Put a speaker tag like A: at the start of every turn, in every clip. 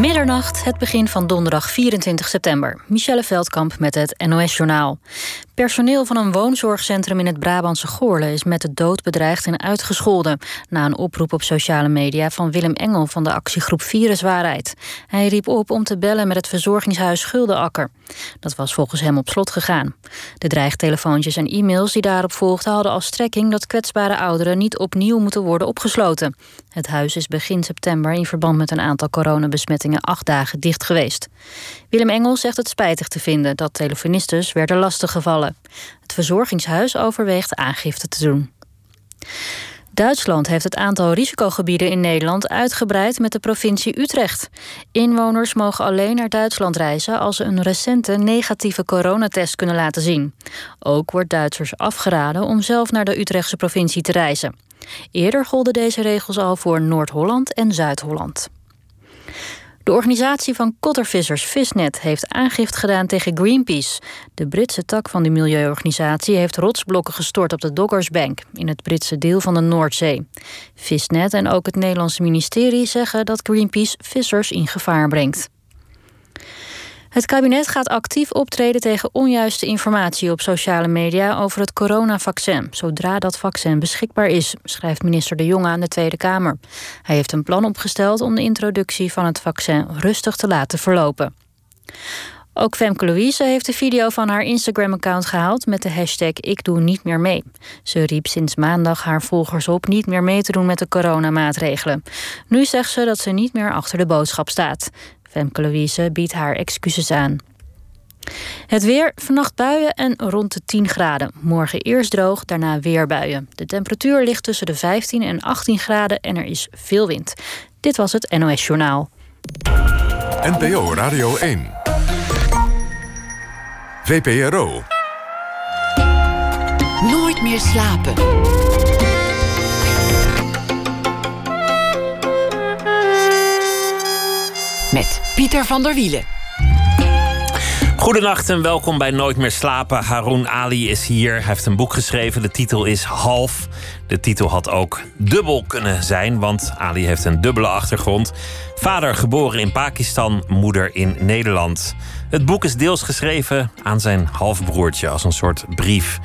A: Middernacht, het begin van donderdag 24 september. Michelle Veldkamp met het NOS-journaal. Personeel van een woonzorgcentrum in het Brabantse Goorle is met de dood bedreigd en uitgescholden. Na een oproep op sociale media van Willem Engel van de actiegroep Viruswaarheid. Hij riep op om te bellen met het verzorgingshuis Schuldenakker. Dat was volgens hem op slot gegaan. De dreigtelefoontjes en e-mails die daarop volgden hadden als strekking dat kwetsbare ouderen niet opnieuw moeten worden opgesloten. Het huis is begin september in verband met een aantal coronabesmettingen acht dagen dicht geweest. Willem Engel zegt het spijtig te vinden dat telefonistes werden lastiggevallen. Het verzorgingshuis overweegt aangifte te doen. Duitsland heeft het aantal risicogebieden in Nederland uitgebreid met de provincie Utrecht. Inwoners mogen alleen naar Duitsland reizen als ze een recente negatieve coronatest kunnen laten zien. Ook wordt Duitsers afgeraden om zelf naar de Utrechtse provincie te reizen. Eerder golden deze regels al voor Noord-Holland en Zuid-Holland. De organisatie van kottervissers Visnet heeft aangifte gedaan tegen Greenpeace. De Britse tak van de milieuorganisatie heeft rotsblokken gestort op de Doggersbank in het Britse deel van de Noordzee. Visnet en ook het Nederlandse ministerie zeggen dat Greenpeace vissers in gevaar brengt. Het kabinet gaat actief optreden tegen onjuiste informatie op sociale media over het coronavaccin, zodra dat vaccin beschikbaar is, schrijft minister De Jonge aan de Tweede Kamer. Hij heeft een plan opgesteld om de introductie van het vaccin rustig te laten verlopen. Ook Femke Louise heeft de video van haar Instagram-account gehaald met de hashtag Ik doe niet meer mee. Ze riep sinds maandag haar volgers op niet meer mee te doen met de coronamaatregelen. Nu zegt ze dat ze niet meer achter de boodschap staat. Femke Louise biedt haar excuses aan. Het weer, vannacht buien en rond de 10 graden. Morgen eerst droog, daarna weer buien. De temperatuur ligt tussen de 15 en 18 graden en er is veel wind. Dit was het NOS Journaal.
B: NPO Radio 1. VPRO.
C: Nooit meer slapen. Met Pieter van der Wielen.
D: Goedenacht en welkom bij Nooit meer slapen. Haroun Ali is hier. Hij heeft een boek geschreven. De titel is Half. De titel had ook dubbel kunnen zijn, want Ali heeft een dubbele achtergrond. Vader geboren in Pakistan, moeder in Nederland. Het boek is deels geschreven aan zijn halfbroertje als een soort brief.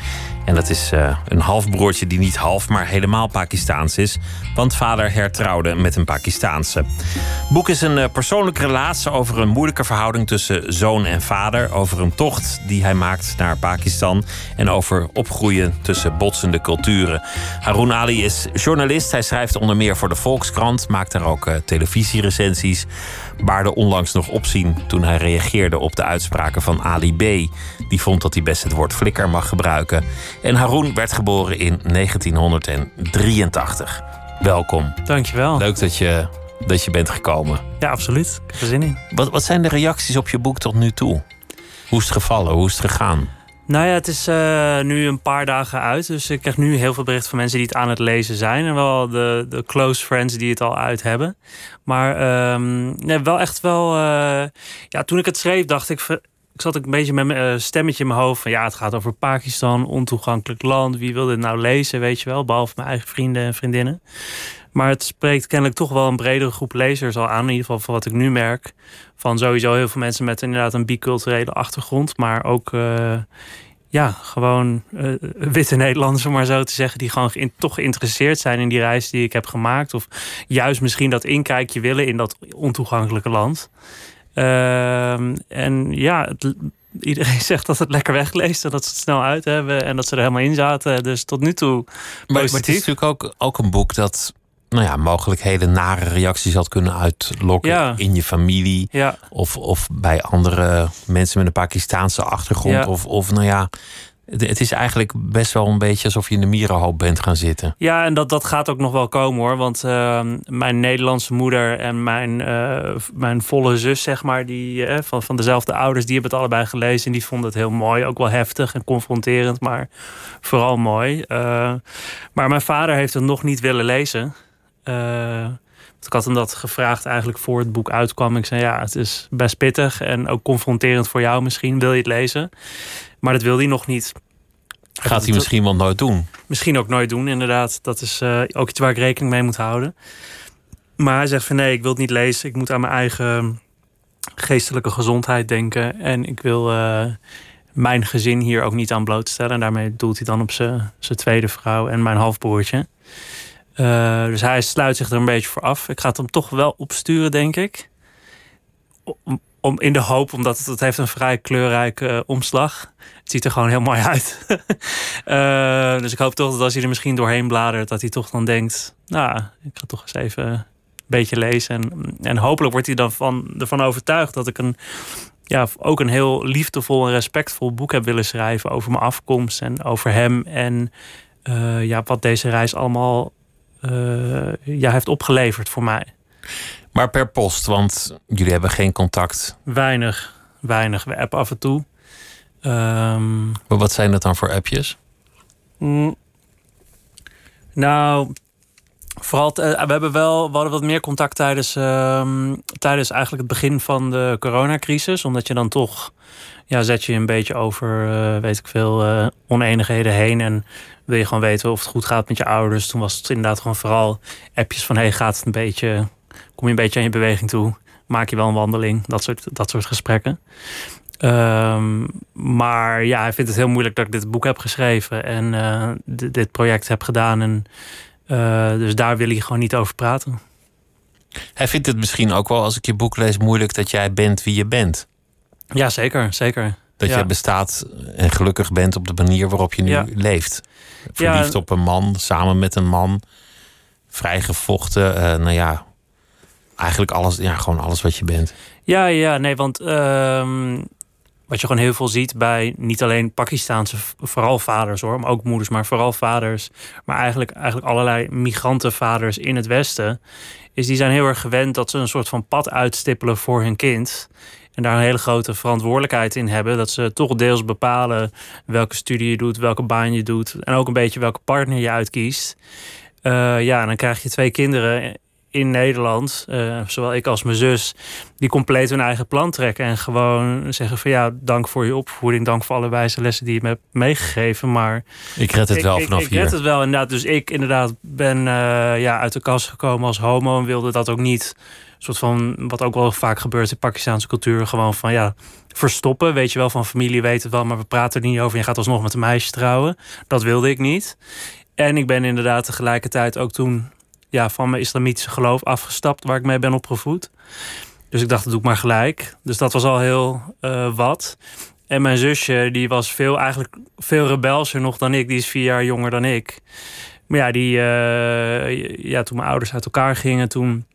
D: En dat is uh, een halfbroertje die niet half, maar helemaal Pakistaans is. Want vader hertrouwde met een Pakistaanse. Het boek is een uh, persoonlijke relatie over een moeilijke verhouding tussen zoon en vader. Over een tocht die hij maakt naar Pakistan. En over opgroeien tussen botsende culturen. Haroun Ali is journalist. Hij schrijft onder meer voor de Volkskrant. Maakt daar ook uh, televisierecensies. Baarde onlangs nog opzien toen hij reageerde op de uitspraken van Ali B. Die vond dat hij best het woord flikker mag gebruiken. En Haroun werd geboren in 1983. Welkom.
E: Dankjewel.
D: Leuk dat je, dat je bent gekomen.
E: Ja, absoluut. Ik heb er zin in.
D: Wat, wat zijn de reacties op je boek tot nu toe? Hoe is het gevallen? Hoe is het gegaan?
E: Nou ja, het is uh, nu een paar dagen uit. Dus ik krijg nu heel veel berichten van mensen die het aan het lezen zijn. En wel de, de close friends die het al uit hebben. Maar um, nee, wel echt wel. Uh, ja, toen ik het schreef, dacht ik. Ik zat een beetje met mijn uh, stemmetje in mijn hoofd van ja, het gaat over Pakistan, ontoegankelijk land. Wie wil dit nou lezen, weet je wel? Behalve mijn eigen vrienden en vriendinnen. Maar het spreekt kennelijk toch wel een bredere groep lezers al aan. In ieder geval van wat ik nu merk. Van sowieso heel veel mensen met inderdaad een biculturele achtergrond. Maar ook uh, ja, gewoon uh, witte Nederlanders, om maar zo te zeggen. Die gewoon toch geïnteresseerd zijn in die reis die ik heb gemaakt. Of juist misschien dat inkijkje willen in dat ontoegankelijke land. Uh, en ja, het, iedereen zegt dat het lekker wegleest en dat ze het snel uit hebben en dat ze er helemaal in zaten. Dus tot nu toe.
D: Maar, maar het is natuurlijk ook, ook een boek dat nou ja, mogelijk hele nare reacties had kunnen uitlokken
E: ja.
D: in je familie.
E: Ja.
D: Of, of bij andere mensen met een Pakistaanse achtergrond.
E: Ja.
D: Of, of nou ja, het, is eigenlijk best wel een beetje alsof je in de mierenhoop bent gaan zitten.
E: Ja, en dat, dat gaat ook nog wel komen hoor. Want uh, mijn Nederlandse moeder en mijn, uh, mijn volle zus, zeg maar, die, uh, van, van dezelfde ouders, die hebben het allebei gelezen. En die vonden het heel mooi. Ook wel heftig en confronterend, maar vooral mooi. Uh, maar mijn vader heeft het nog niet willen lezen. Ik had hem dat gevraagd eigenlijk voor het boek uitkwam. Ik zei ja, het is best pittig en ook confronterend voor jou misschien. Wil je het lezen? Maar dat wil hij nog niet.
D: Gaat hij misschien wel nooit doen?
E: Misschien ook nooit doen, inderdaad. Dat is uh, ook iets waar ik rekening mee moet houden. Maar hij zegt van nee, ik wil het niet lezen. Ik moet aan mijn eigen geestelijke gezondheid denken. En ik wil uh, mijn gezin hier ook niet aan blootstellen. En daarmee doelt hij dan op zijn tweede vrouw en mijn halfbroertje. Uh, dus hij sluit zich er een beetje voor af. Ik ga het hem toch wel opsturen, denk ik. Om, in de hoop, omdat het, heeft een vrij kleurrijke uh, omslag. Het ziet er gewoon heel mooi uit. uh, dus ik hoop toch dat als hij er misschien doorheen bladert, dat hij toch dan denkt: Nou, ik ga toch eens even een beetje lezen. En, en hopelijk wordt hij dan van, ervan overtuigd dat ik een, ja, ook een heel liefdevol en respectvol boek heb willen schrijven over mijn afkomst en over hem. En uh, ja, wat deze reis allemaal ja, heeft opgeleverd voor mij.
D: Maar per post, want jullie hebben geen contact.
E: Weinig, weinig. We appen af en toe. Um,
D: maar wat zijn dat dan voor appjes?
E: Mm, nou, vooral, uh, we hebben wel, we hadden wat meer contact tijdens, uh, tijdens eigenlijk het begin van de coronacrisis. Omdat je dan toch, ja, zet je een beetje over, uh, weet ik veel, oneenigheden heen. En wil je gewoon weten of het goed gaat met je ouders. Toen was het inderdaad gewoon vooral appjes van, hey, gaat het een beetje, kom je een beetje aan je beweging toe? Maak je wel een wandeling? Dat soort, dat soort gesprekken. Um, maar ja, hij vindt het heel moeilijk dat ik dit boek heb geschreven en uh, dit project heb gedaan. En, uh, dus daar wil hij gewoon niet over praten.
D: Hij vindt het misschien ook wel, als ik je boek lees, moeilijk dat jij bent wie je bent.
E: Ja, zeker, zeker.
D: Dat
E: ja.
D: jij bestaat en gelukkig bent op de manier waarop je nu
E: ja.
D: leeft. Verliefd ja. op een man, samen met een man, vrijgevochten. Uh, nou ja, eigenlijk alles, ja, gewoon alles wat je bent.
E: Ja, ja, nee, want uh, wat je gewoon heel veel ziet bij niet alleen Pakistaanse, vooral vaders hoor, maar ook moeders, maar vooral vaders, maar eigenlijk, eigenlijk allerlei migrantenvaders in het Westen, is die zijn heel erg gewend dat ze een soort van pad uitstippelen voor hun kind. En daar een hele grote verantwoordelijkheid in hebben. Dat ze toch deels bepalen welke studie je doet, welke baan je doet. En ook een beetje welke partner je uitkiest. Uh, ja, en dan krijg je twee kinderen in Nederland, uh, zowel ik als mijn zus, die compleet hun eigen plan trekken. En gewoon zeggen van ja, dank voor je opvoeding, dank voor alle wijze lessen die je me hebt meegegeven. Maar
D: ik red het
E: ik,
D: wel
E: ik,
D: vanaf
E: ik
D: hier.
E: red het wel inderdaad. Dus ik inderdaad ben uh, ja, uit de kast gekomen als homo en wilde dat ook niet. Een soort van, wat ook wel vaak gebeurt in Pakistaanse cultuur, gewoon van ja, verstoppen. Weet je wel, van familie weten het wel, maar we praten er niet over. Je gaat alsnog met een meisje trouwen. Dat wilde ik niet. En ik ben inderdaad tegelijkertijd ook toen ja, van mijn islamitische geloof afgestapt, waar ik mee ben opgevoed. Dus ik dacht, dat doe ik maar gelijk. Dus dat was al heel uh, wat. En mijn zusje, die was veel, eigenlijk veel rebelser nog dan ik. Die is vier jaar jonger dan ik. Maar ja, die, uh, ja toen mijn ouders uit elkaar gingen, toen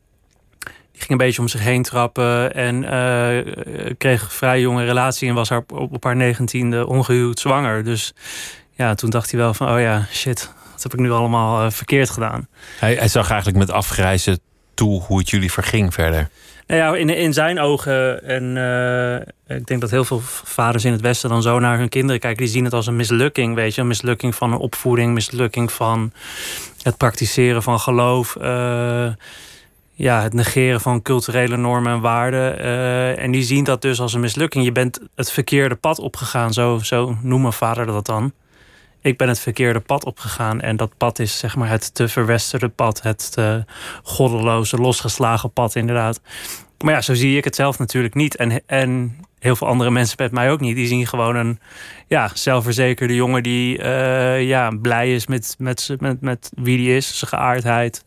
E: die ging een beetje om zich heen trappen. En uh, kreeg een vrij jonge relatie en was haar op, op haar negentiende ongehuwd zwanger. Dus ja, toen dacht hij wel van, oh ja, shit, wat heb ik nu allemaal uh, verkeerd gedaan?
D: Hij, hij, zag eigenlijk met afgrijzen toe hoe het jullie verging verder.
E: Nou ja, in, in zijn ogen, en uh, ik denk dat heel veel vaders in het Westen dan zo naar hun kinderen kijken, die zien het als een mislukking, weet je, een mislukking van een opvoeding, mislukking van het praktiseren van geloof. Uh, ja, het negeren van culturele normen en waarden. Uh, en die zien dat dus als een mislukking. Je bent het verkeerde pad opgegaan, zo, zo noemt mijn vader dat dan ik ben het verkeerde pad opgegaan. En dat pad is zeg maar het te verwesterde pad. Het goddeloze, losgeslagen pad inderdaad. Maar ja, zo zie ik het zelf natuurlijk niet. En, en heel veel andere mensen met mij ook niet. Die zien gewoon een ja, zelfverzekerde jongen die uh, ja, blij is met, met, met, met wie die is. Zijn geaardheid.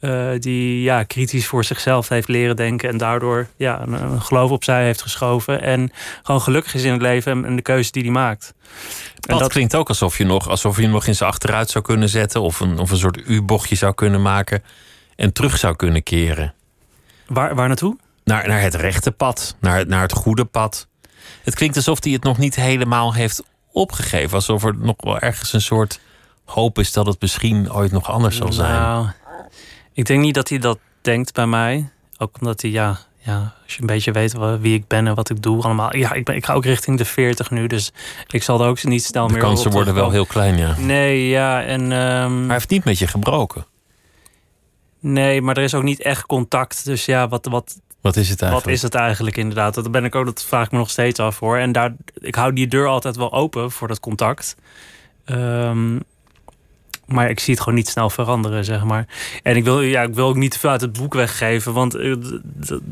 E: Uh, die ja, kritisch voor zichzelf heeft leren denken. En daardoor ja, een, een geloof opzij heeft geschoven. En gewoon gelukkig is in het leven en de keuze die hij maakt.
D: Pad dat klinkt ook alsof je nog, alsof je nog eens achteruit zou kunnen zetten. Of een, of een soort U-bochtje zou kunnen maken. En terug zou kunnen keren.
E: Waar, waar naartoe?
D: Naar, naar het rechte pad. Naar, naar het goede pad. Het klinkt alsof hij het nog niet helemaal heeft opgegeven. Alsof er nog wel ergens een soort hoop is dat het misschien ooit nog anders zal zijn.
E: Nou, ik denk niet dat hij dat denkt bij mij. Ook omdat hij, ja, ja, als je een beetje weet wie ik ben en wat ik doe allemaal. Ja, ik, ben, ik ga ook richting de 40 nu, dus ik zal er ook niet snel
D: de
E: meer
D: De kansen worden wel heel klein, ja.
E: Nee, ja, en... Um,
D: maar hij heeft niet met je gebroken.
E: Nee, maar er is ook niet echt contact. Dus ja, wat, wat,
D: wat is het eigenlijk?
E: Wat is het eigenlijk inderdaad? Dat ben ik ook, dat vraag ik me nog steeds af hoor. En daar, ik hou die deur altijd wel open voor dat contact. Um, maar ik zie het gewoon niet snel veranderen, zeg maar. En ik wil, ja, ik wil ook niet te veel uit het boek weggeven. Want eh,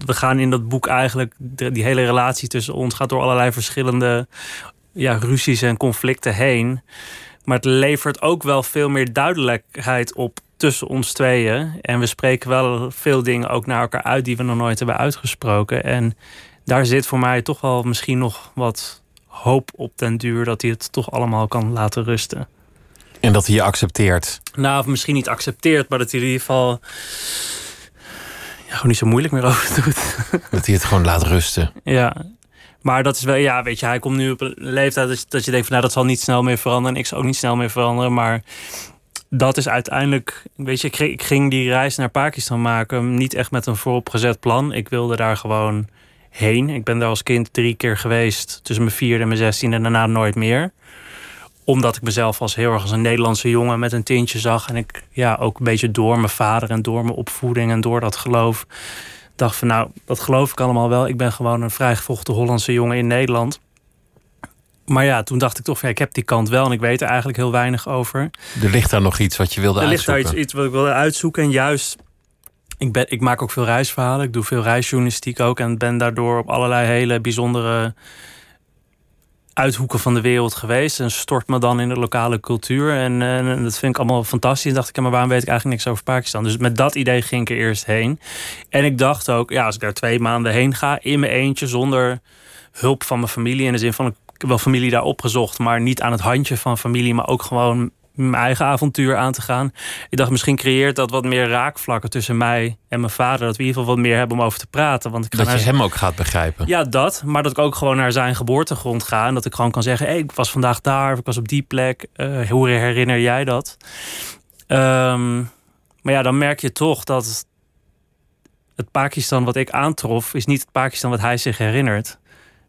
E: we gaan in dat boek eigenlijk... die hele relatie tussen ons gaat door allerlei verschillende ja, ruzies en conflicten heen. Maar het levert ook wel veel meer duidelijkheid op tussen ons tweeën. En we spreken wel veel dingen ook naar elkaar uit die we nog nooit hebben uitgesproken. En daar zit voor mij toch wel misschien nog wat hoop op den duur dat hij het toch allemaal kan laten rusten.
D: En dat hij je accepteert?
E: Nou, of misschien niet accepteert, maar dat hij in ieder geval ja, gewoon niet zo moeilijk meer over doet.
D: Dat hij het gewoon laat rusten.
E: Ja, maar dat is wel, ja, weet je, hij komt nu op een leeftijd dat je denkt van nou, dat zal niet snel meer veranderen. En ik zal ook niet snel meer veranderen. Maar dat is uiteindelijk, weet je, ik ging die reis naar Pakistan maken niet echt met een vooropgezet plan. Ik wilde daar gewoon heen. Ik ben daar als kind drie keer geweest, tussen mijn vierde en mijn zestiende en daarna nooit meer omdat ik mezelf als heel erg als een Nederlandse jongen met een tintje zag. En ik ja, ook een beetje door mijn vader en door mijn opvoeding en door dat geloof. dacht van nou, dat geloof ik allemaal wel. Ik ben gewoon een vrijgevochten Hollandse jongen in Nederland. Maar ja, toen dacht ik toch, ja, ik heb die kant wel en ik weet er eigenlijk heel weinig over.
D: Er ligt daar nog iets wat je wilde
E: er
D: uitzoeken.
E: Er ligt daar iets, iets wat ik wilde uitzoeken. En juist, ik, ben, ik maak ook veel reisverhalen. Ik doe veel reisjournalistiek ook. En ben daardoor op allerlei hele bijzondere uithoeken van de wereld geweest. En stort me dan in de lokale cultuur. En, dat vind ik allemaal fantastisch. En dacht ik, maar waarom weet ik eigenlijk niks over Pakistan? Dus met dat idee ging ik er eerst heen. En ik dacht ook, ja, als ik daar twee maanden heen ga, in mijn eentje, zonder hulp van mijn familie. In de zin van, ik heb wel familie daar opgezocht, maar niet aan het handje van familie, maar ook gewoon mijn eigen avontuur aan te gaan. Ik dacht, misschien creëert dat wat meer raakvlakken tussen mij en mijn vader. Dat we in ieder geval wat meer hebben om over te praten. Want ik
D: dat je hem ook gaat begrijpen.
E: Ja, dat. Maar dat ik ook gewoon naar zijn geboortegrond ga. En dat ik gewoon kan zeggen, hey, ik was vandaag daar. Ik was op die plek. Uh, hoe herinner jij dat? Um, maar ja, dan merk je toch dat het Pakistan wat ik aantrof... is niet het Pakistan wat hij zich herinnert.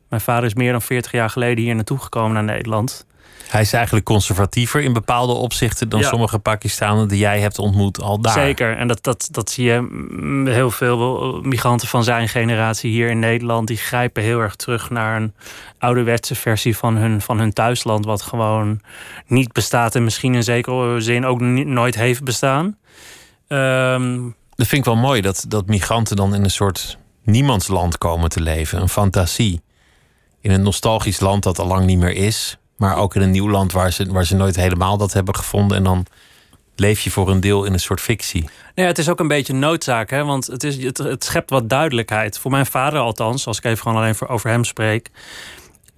E: Mijn vader is meer dan 40 jaar geleden hier naartoe gekomen naar Nederland.
D: Hij is eigenlijk conservatiever in bepaalde opzichten dan sommige Pakistanen die jij hebt ontmoet al daar.
E: Zeker, en dat, dat, dat zie je heel veel migranten van zijn generatie hier in Nederland. Die grijpen heel erg terug naar een ouderwetse versie van hun, van hun thuisland, wat gewoon niet bestaat en misschien in zekere zin ook nooit heeft bestaan. Um,
D: dat vind ik wel mooi dat, dat migranten dan in een soort niemandsland komen te leven, een fantasie. In een nostalgisch land dat al lang niet meer is, maar ook in een nieuw land waar ze, waar ze nooit helemaal dat hebben gevonden. En dan leef je voor een deel in een soort fictie.
E: Ja, het is ook een beetje noodzaak, hè? want het, is, het, het schept wat duidelijkheid. Voor mijn vader althans, als ik even gewoon alleen voor, over hem spreek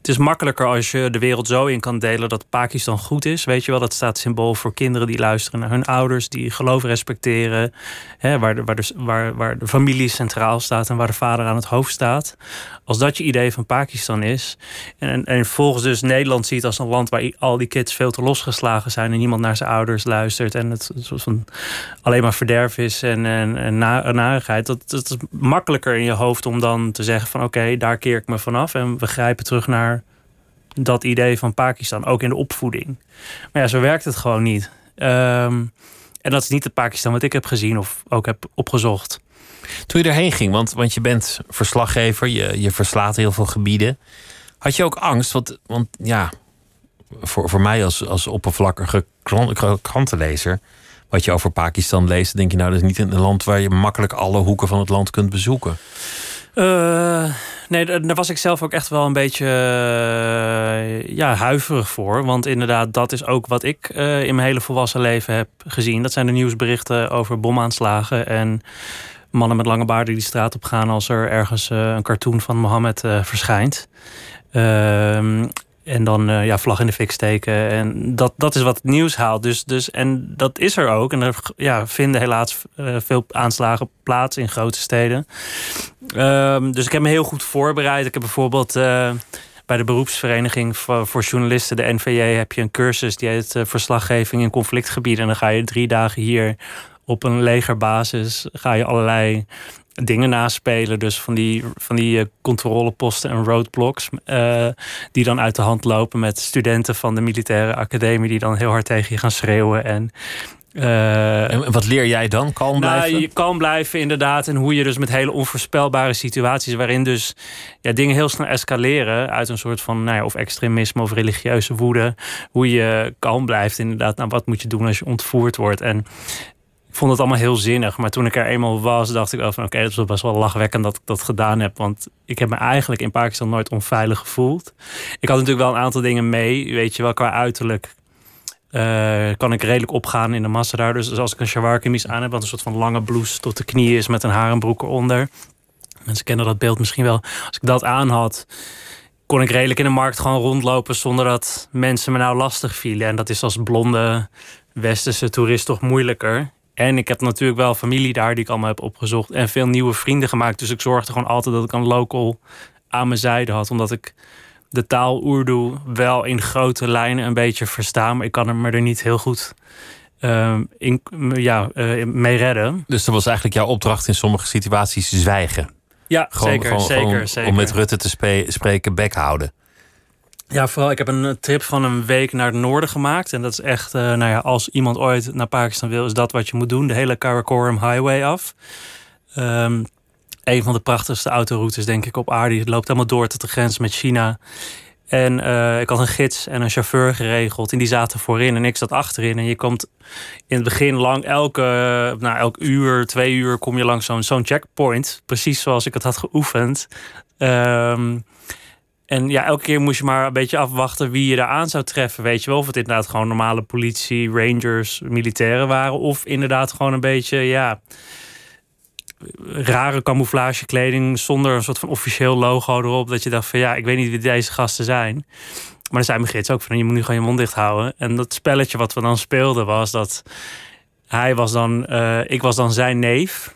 E: het is makkelijker als je de wereld zo in kan delen dat Pakistan goed is. Weet je wel, dat staat symbool voor kinderen die luisteren naar hun ouders, die geloof respecteren. Hè, waar, de, waar, waar, waar de familie centraal staat en waar de vader aan het hoofd staat. Als dat je idee van Pakistan is. En, en volgens dus Nederland ziet als een land waar al die kids veel te losgeslagen zijn en niemand naar zijn ouders luistert. En het soort van alleen maar verderf is en, en, narigheid. Dat, dat is makkelijker in je hoofd om dan te zeggen van oké, daar keer ik me vanaf en we grijpen terug naar dat idee van Pakistan, ook in de opvoeding. Maar ja, zo werkt het gewoon niet. Ehm, en dat is niet het Pakistan wat ik heb gezien of ook heb opgezocht.
D: Toen je erheen ging, want, want je bent verslaggever, je, je verslaat heel veel gebieden. Had je ook angst? Want, want ja, voor, voor mij als, als oppervlakkige krantenlezer, wat je over Pakistan leest, denk je nou, dat is niet een land waar je makkelijk alle hoeken van het land kunt bezoeken.
E: Uh, nee, daar was ik zelf ook echt wel een beetje uh, ja, huiverig voor. Want inderdaad, dat is ook wat ik uh, in mijn hele volwassen leven heb gezien. Dat zijn de nieuwsberichten over bomaanslagen en mannen met lange baarden die straat op gaan als er ergens een cartoon van Mohammed verschijnt. Ehm, en dan uh, ja, vlag in de fik steken. En dat, dat is wat het nieuws haalt. Dus, dus, en dat is er ook. En er ja, vinden helaas uh, veel aanslagen plaats in grote steden. Um, dus ik heb me heel goed voorbereid. Ik heb bijvoorbeeld uh, bij de beroepsvereniging voor, voor, journalisten, de NVJ, heb je een cursus die heet Verslaggeving in conflictgebieden. En dan ga je drie dagen hier op een legerbasis ga je allerlei dingen naspelen. Dus van die, van die uh, controleposten en roadblocks. Uh, die dan uit de hand lopen met studenten van de militaire academie. Die dan heel hard tegen je gaan schreeuwen. En Uh,
D: en wat leer jij dan? Kalm
E: nou,
D: blijven?
E: Je kalm blijven, inderdaad. En hoe je dus met hele onvoorspelbare situaties... waarin dus ja, dingen heel snel escaleren... uit een soort van nou ja, of extremisme of religieuze woede... hoe je kalm blijft, inderdaad. Nou, wat moet je doen als je ontvoerd wordt? En vond het allemaal heel zinnig. Maar toen ik er eenmaal was, dacht ik wel van... oké, het is best wel lachwekkend dat ik dat gedaan heb. Want ik heb me eigenlijk in Pakistan nooit onveilig gevoeld. Ik had natuurlijk wel een aantal dingen mee. Weet je wel, qua uiterlijk uh, kan ik redelijk opgaan in de massa daar. Dus als ik een shalwar aan heb, wat een soort van lange blouse tot de knieën is met een harenbroek eronder. Mensen kennen dat beeld misschien wel. Als ik dat aan had, kon ik redelijk in de markt gewoon rondlopen zonder dat mensen me nou lastig vielen. En dat is als blonde westerse toerist toch moeilijker. En ik heb natuurlijk wel familie daar die ik allemaal heb opgezocht. En veel nieuwe vrienden gemaakt. Dus ik zorgde gewoon altijd dat ik een local aan mijn zijde had. Omdat ik de taal Urdu wel in grote lijnen een beetje verstaan. Maar ik kan er me er niet heel goed uh, in, ja, uh, mee redden.
D: Dus dat was eigenlijk jouw opdracht in sommige situaties zwijgen.
E: Ja, gewoon, zeker, gewoon, zeker, gewoon zeker.
D: Om met Rutte te spe spreken, bek houden.
E: Ja, vooral ik heb een trip van een week naar het noorden gemaakt. En dat is echt, uh, nou ja, als iemand ooit naar Pakistan wil, is dat wat je moet doen. De hele Karakoram Highway af. Um, een van de prachtigste autoroutes, denk ik, op aarde. Het loopt helemaal door tot de grens met China. En uh, ik had een gids en een chauffeur geregeld. En die zaten voorin en ik zat achterin. En je komt in het begin lang, elke, nou, elk uur, twee uur... kom je langs zo'n zo'n checkpoint. Precies zoals ik het had geoefend. Um, en ja, elke keer moest je maar een beetje afwachten wie je daar aan zou treffen. Weet je wel, of het inderdaad gewoon normale politie, rangers, militairen waren. Of inderdaad gewoon een beetje, ja rare camouflagekleding zonder een soort van officieel logo erop. Dat je dacht van ja, ik weet niet wie deze gasten zijn. Maar dan zei mijn ook van je moet nu gewoon je mond dicht houden. En dat spelletje wat we dan speelden was dat hij was dan, uh, ik was dan zijn neef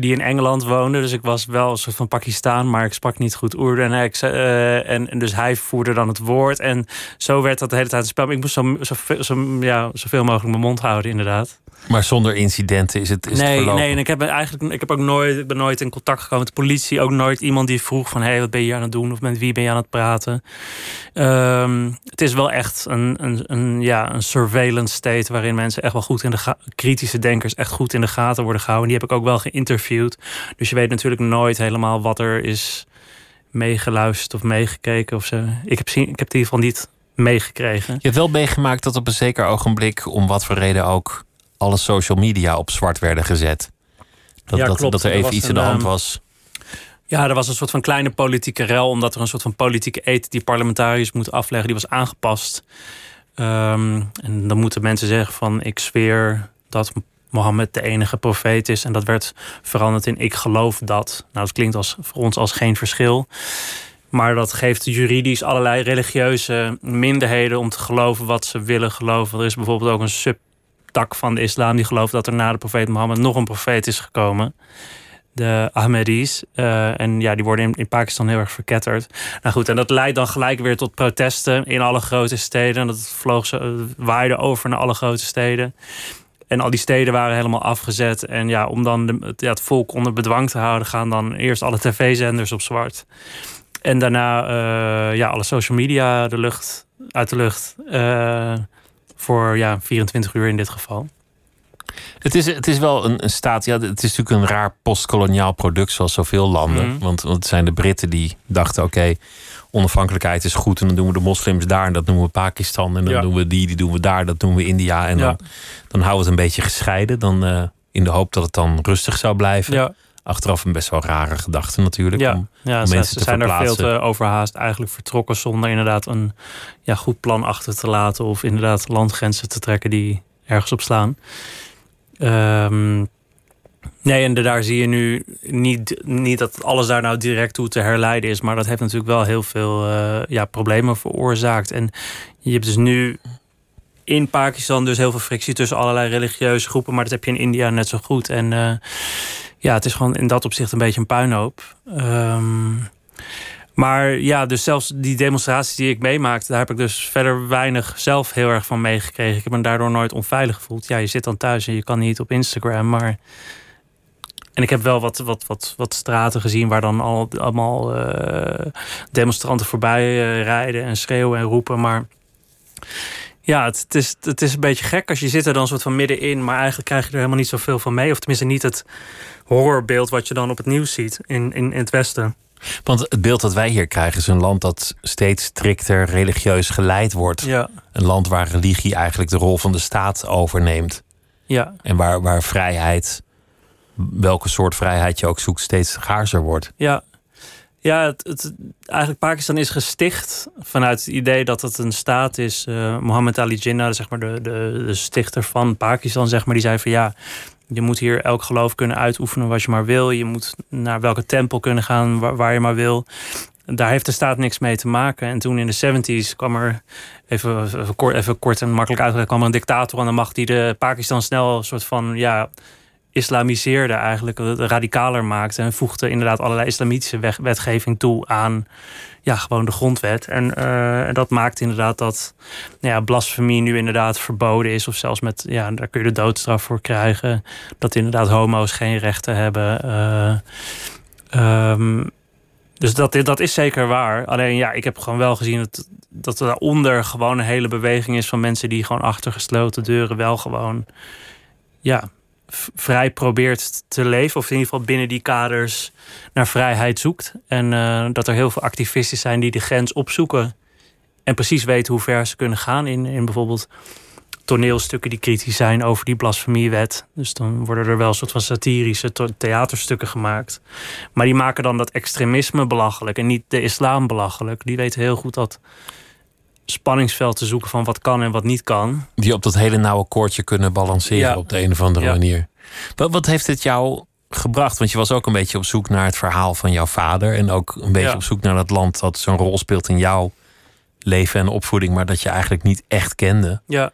E: die in Engeland woonde. Dus ik was wel een soort van Pakistan, maar ik sprak niet goed Urdu. En, ik, uh, en, en, dus hij voerde dan het woord. En zo werd dat de hele tijd het spel. Maar ik moest zo, zo, zo, ja, zoveel mogelijk mijn mond houden, inderdaad.
D: Maar zonder incidenten is het, is
E: nee,
D: het
E: Nee, en ik heb eigenlijk ik heb ook nooit, ik ben nooit in contact gekomen met de politie. Ook nooit iemand die vroeg van... hé, hey, wat ben je aan het doen? Of met wie ben je aan het praten? Um, het is wel echt een, een, een, ja, een surveillance state... waarin mensen echt wel goed in de... kritische denkers echt goed in de gaten worden gehouden. Die heb ik ook wel geïnterviewd. Dus je weet natuurlijk nooit helemaal wat er is meegeluisterd of meegekeken. Of zo. Ik, heb, zien, ik heb het in ieder geval niet meegekregen.
D: Je hebt wel meegemaakt dat op een zeker ogenblik... om wat voor reden ook alle social media op zwart werden gezet. Dat,
E: ja,
D: dat,
E: klopt.
D: dat er even
E: er
D: iets in de hand was.
E: Ja, er was een soort van kleine politieke rel, omdat er een soort van politieke eet die parlementariërs moeten afleggen, die was aangepast. Um, en dan moeten mensen zeggen van ik zweer dat Mohammed de enige profeet is. En dat werd veranderd in ik geloof dat. Nou, dat klinkt als, voor ons als geen verschil. Maar dat geeft juridisch allerlei religieuze minderheden om te geloven wat ze willen geloven. Er is bijvoorbeeld ook een sub tak van de islam die gelooft dat er na de profeet Mohammed nog een profeet is gekomen. De Ahmadis. Uh, en ja, die worden in, Pakistan heel erg verketterd. Nou goed, en dat leidt dan gelijk weer tot protesten in alle grote steden. Dat vloog ze, waaide over naar alle grote steden. En al die steden waren helemaal afgezet. En ja, om dan de, ja, het volk onder bedwang te houden, gaan dan eerst alle tv-zenders op zwart. En daarna uh, ja, alle social media de lucht, uit de lucht. Uh, voor ja, 24 uur in dit geval.
D: Het is, het is wel een, een staat, ja, het is natuurlijk een raar postkoloniaal product zoals zoveel landen.
E: Mhm.
D: Want, want het zijn de Britten die dachten, oké, onafhankelijkheid is goed en dan doen we de moslims daar en dat noemen we Pakistan en dan
E: Ja.
D: doen we die, die doen we daar, dat doen we India en
E: Ja.
D: dan, dan houden we het een beetje gescheiden. Dan eh, in de hoop dat het dan rustig zou blijven.
E: Ja,
D: Achteraf een best wel rare gedachte natuurlijk.
E: ja,
D: om-
E: ja
D: om
E: ze,
D: mensen
E: ze
D: te
E: zijn er veel te overhaast eigenlijk vertrokken zonder inderdaad een ja, goed plan achter te laten of inderdaad landgrenzen te trekken die ergens op slaan. Ehm, nee, en daar zie je nu niet, niet dat alles daar nou direct toe te herleiden is, maar dat heeft natuurlijk wel heel veel eh, ja, problemen veroorzaakt. En je hebt dus nu in Pakistan dus heel veel frictie tussen allerlei religieuze groepen, maar dat heb je in India net zo goed. En eh, ja, het is gewoon in dat opzicht een beetje een puinhoop. Ehm, maar ja, dus zelfs die demonstraties die ik meemaakte, daar heb ik dus verder weinig zelf heel erg van meegekregen. Ik heb me daardoor nooit onveilig gevoeld. Ja, je zit dan thuis en je kan niet op Instagram, maar. En ik heb wel wat, wat, wat, wat straten gezien waar dan al, allemaal eh, demonstranten voorbij eh, rijden en schreeuwen en roepen. Maar Ja, het, het, is, het is een beetje gek als je zit er dan soort van middenin, maar eigenlijk krijg je er helemaal niet zoveel van mee. Of tenminste niet het horrorbeeld wat je dan op het nieuws ziet in, in, in het Westen.
D: Want het beeld dat wij hier krijgen is een land dat steeds strikter religieus geleid wordt.
E: Ja.
D: Een land waar religie eigenlijk de rol van de staat overneemt.
E: Ja.
D: En waar, waar vrijheid, welke soort vrijheid je ook zoekt, steeds schaarser wordt.
E: Ja, ja het, eigenlijk Pakistan is gesticht vanuit het idee dat het een staat is. Uh, Mohammed Ali Jinnah, zeg maar de, de, de stichter van Pakistan, zeg maar, die zei van ja, je moet hier elk geloof kunnen uitoefenen wat je maar wil. Je moet naar welke tempel kunnen gaan waar, je maar wil. Daar heeft de staat niks mee te maken. En toen in de 70s kwam er, even, even, kort, even kort en makkelijk uitgelegd, kwam er een dictator aan de macht die de Pakistan snel een soort van ja, islamiseerde eigenlijk, radicaler maakte. En voegde inderdaad allerlei islamitische wetgeving toe aan ja, gewoon de grondwet. En uh, dat maakt inderdaad dat nou ja, blasfemie nu inderdaad verboden is. Of zelfs met, ja, daar kun je de doodstraf voor krijgen. Dat inderdaad homo's geen rechten hebben. Uh, um, dus dat, dat is zeker waar. Alleen ja, ik heb gewoon wel gezien dat, dat er daaronder gewoon een hele beweging is van mensen die gewoon achter gesloten deuren wel gewoon ja, vrij probeert te leven. Of in ieder geval binnen die kaders naar vrijheid zoekt. En uh, dat er heel veel activisten zijn die de grens opzoeken. En precies weten hoe ver ze kunnen gaan in, in bijvoorbeeld toneelstukken die kritisch zijn over die blasfemiewet. Dus dan worden er wel een soort van satirische theaterstukken gemaakt. Maar die maken dan dat extremisme belachelijk en niet de islam belachelijk. Die weten heel goed dat spanningsveld te zoeken van wat kan en wat niet kan.
D: Die op dat hele nauwe koordje kunnen balanceren op de een of andere manier. Wat, wat heeft het jou gebracht? Want je was ook een beetje op zoek naar het verhaal van jouw vader. En ook een beetje op zoek naar dat land dat zo'n rol speelt in jouw leven en opvoeding, maar dat je eigenlijk niet echt kende.
E: Ja.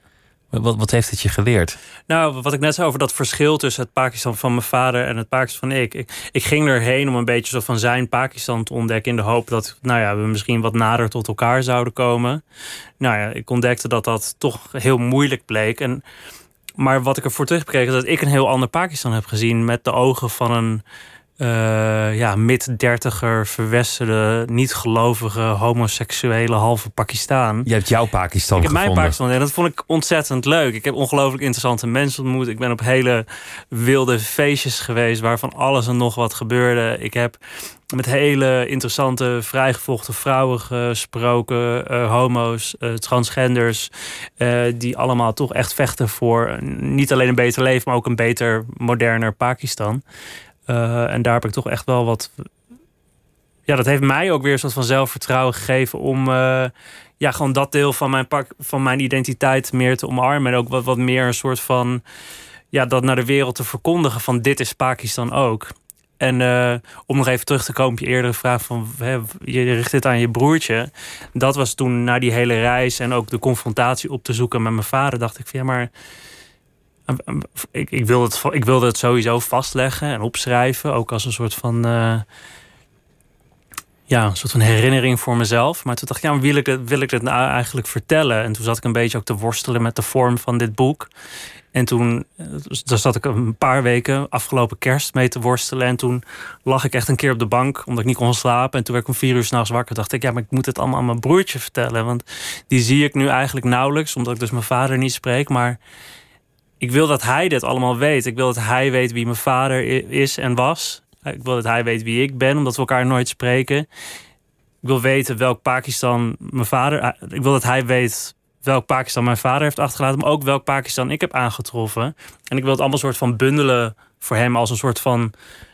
D: Wat, wat heeft het je geleerd?
E: Nou, wat ik net zei over dat verschil tussen het Pakistan van mijn vader en het Pakistan van ik. Ik, ging erheen om een beetje zo van zijn Pakistan te ontdekken. In de hoop dat nou ja, we misschien wat nader tot elkaar zouden komen. Nou ja, ik ontdekte dat dat toch heel moeilijk bleek. En, maar wat ik ervoor terugkreeg is dat ik een heel ander Pakistan heb gezien. Met de ogen van een uh, ja, mid-dertiger, niet-gelovige, homoseksuele halve Pakistan.
D: Je hebt jouw Pakistan
E: Ik heb
D: gevonden.
E: mijn Pakistan en dat vond ik ontzettend leuk. Ik heb ongelooflijk interessante mensen ontmoet. Ik ben op hele wilde feestjes geweest waarvan alles en nog wat gebeurde. Ik heb met hele interessante, vrijgevochten vrouwen gesproken, uh, homo's, uh, transgenders, die allemaal toch echt vechten voor niet alleen een beter leven, maar ook een beter, moderner Pakistan. Uh, en daar heb ik toch echt wel wat. Ja, dat heeft mij ook weer een soort van zelfvertrouwen gegeven om uh, ja, gewoon dat deel van mijn, pak, van mijn identiteit meer te omarmen. En ook wat, wat meer een soort van ja, dat naar de wereld te verkondigen van dit is Pakistan ook. En uh, om nog even terug te komen op je eerdere vraag van hè, je richt dit aan je broertje. Dat was toen na die hele reis en ook de confrontatie op te zoeken met mijn vader, dacht ik van ja, maar ik, ik, wilde het, ik sowieso vastleggen en opschrijven. Ook als een soort van. Uh, ja, een soort van herinnering voor mezelf. Maar toen dacht ik, ja, wil ik, het, wil ik het nou eigenlijk vertellen? En toen zat ik een beetje ook te worstelen met de vorm van dit boek. En toen dus daar zat ik een paar weken afgelopen kerst mee te worstelen. En toen lag ik echt een keer op de bank, omdat ik niet kon slapen. En toen werd ik om vier uur s'nachts wakker. dacht ik, ja, maar ik moet het allemaal aan mijn broertje vertellen. Want die zie ik nu eigenlijk nauwelijks, omdat ik dus mijn vader niet spreek. Maar ik wil dat hij dit allemaal weet. Ik wil dat hij weet wie mijn vader is en was. Ik wil dat hij weet wie ik ben, omdat we elkaar nooit spreken. Ik wil weten welk Pakistan mijn vader. Ik wil dat hij weet welk Pakistan mijn vader heeft achtergelaten, maar ook welk Pakistan ik heb aangetroffen. En ik wil het allemaal soort van bundelen voor hem als een soort van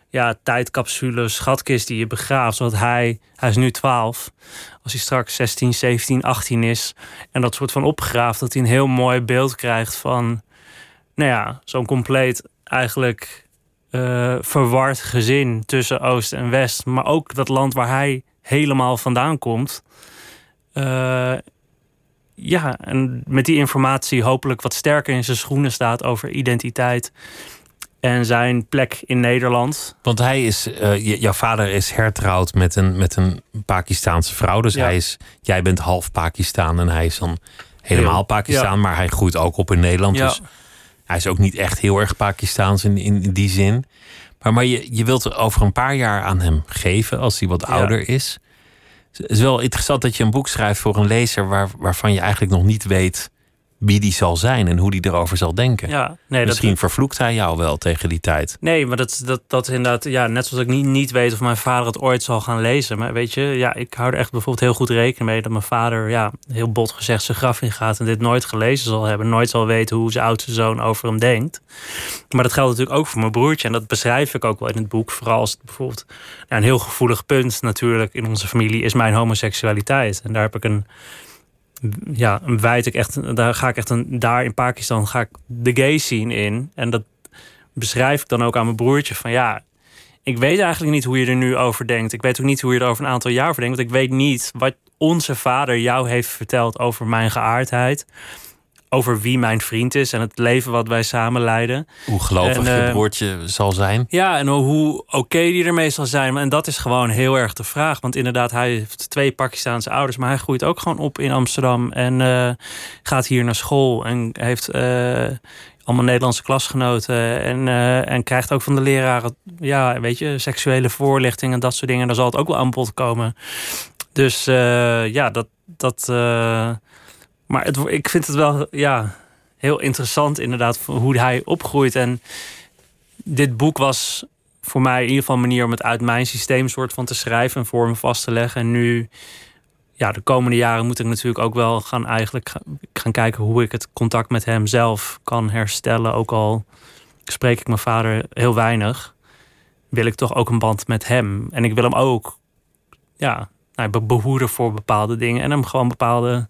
E: ja, tijdcapsule, schatkist die je begraaft. Zodat hij, hij is nu 12, als hij straks 16, 17, 18 is. En dat soort van opgraaft, dat hij een heel mooi beeld krijgt van nou ja, zo'n compleet eigenlijk uh, verward gezin tussen Oost en West. Maar ook dat land waar hij helemaal vandaan komt. Uh, ja, en met die informatie hopelijk wat sterker in zijn schoenen staat over identiteit en zijn plek in Nederland.
D: Want hij is, uh, jouw vader is hertrouwd met een, met een Pakistaanse vrouw. Dus ja. hij is, jij bent half Pakistan en hij is dan helemaal Pakistan. Ja. Maar hij groeit ook op in Nederland. Ja. Dus hij is ook niet echt heel erg Pakistaans in, in die zin. Maar, maar je, je wilt er over een paar jaar aan hem geven als hij wat ouder is. Het is wel interessant dat je een boek schrijft voor een lezer waar, waarvan je eigenlijk nog niet weet wie die zal zijn en hoe die erover zal denken.
E: Ja, nee,
D: Misschien
E: dat,
D: vervloekt hij jou wel tegen die tijd.
E: nee, maar dat, dat, dat is inderdaad, ja, net zoals ik niet, niet weet of mijn vader het ooit zal gaan lezen. Maar weet je, ja, ik hou er echt bijvoorbeeld heel goed rekening mee dat mijn vader, ja, heel bot gezegd, zijn graf ingaat en dit nooit gelezen zal hebben. Nooit zal weten hoe zijn oudste zoon over hem denkt. Maar dat geldt natuurlijk ook voor mijn broertje. En dat beschrijf ik ook wel in het boek. Vooral als het bijvoorbeeld ja, een heel gevoelig punt natuurlijk in onze familie is mijn homoseksualiteit. En daar heb ik een ja, wijd ik echt, daar ga ik echt een, daar in Pakistan ga ik de gay scene in. En dat beschrijf ik dan ook aan mijn broertje van ja, ik weet eigenlijk niet hoe je er nu over denkt. Ik weet ook niet hoe je er over een aantal jaar over denkt. Want ik weet niet wat onze vader jou heeft verteld over mijn geaardheid. Over wie mijn vriend is en het leven wat wij samen leiden.
D: Hoe gelovig
E: En,
D: je
E: eh,
D: broertje zal zijn.
E: Ja, en hoe oké die ermee zal zijn. En dat is gewoon heel erg de vraag. Want inderdaad, hij heeft twee Pakistaanse ouders. Maar hij groeit ook gewoon op in Amsterdam. En eh, gaat hier naar school. En heeft eh, allemaal Nederlandse klasgenoten. En, en krijgt ook van de leraren, ja, weet je, seksuele voorlichting en dat soort dingen. Daar zal het ook wel aan bod komen. Dus ja, dat. dat maar het, ik vind het wel, ja, heel interessant inderdaad hoe hij opgroeit. En dit boek was voor mij in ieder geval een manier om het uit mijn systeem soort van te schrijven en voor me vast te leggen. En nu, ja, de komende jaren moet ik natuurlijk ook wel gaan eigenlijk ga- gaan kijken hoe ik het contact met hem zelf kan herstellen. Ook al spreek ik mijn vader heel weinig, wil ik toch ook een band met hem. En ik wil hem ook, ja, nou, be- behoeden voor bepaalde dingen en hem gewoon bepaalde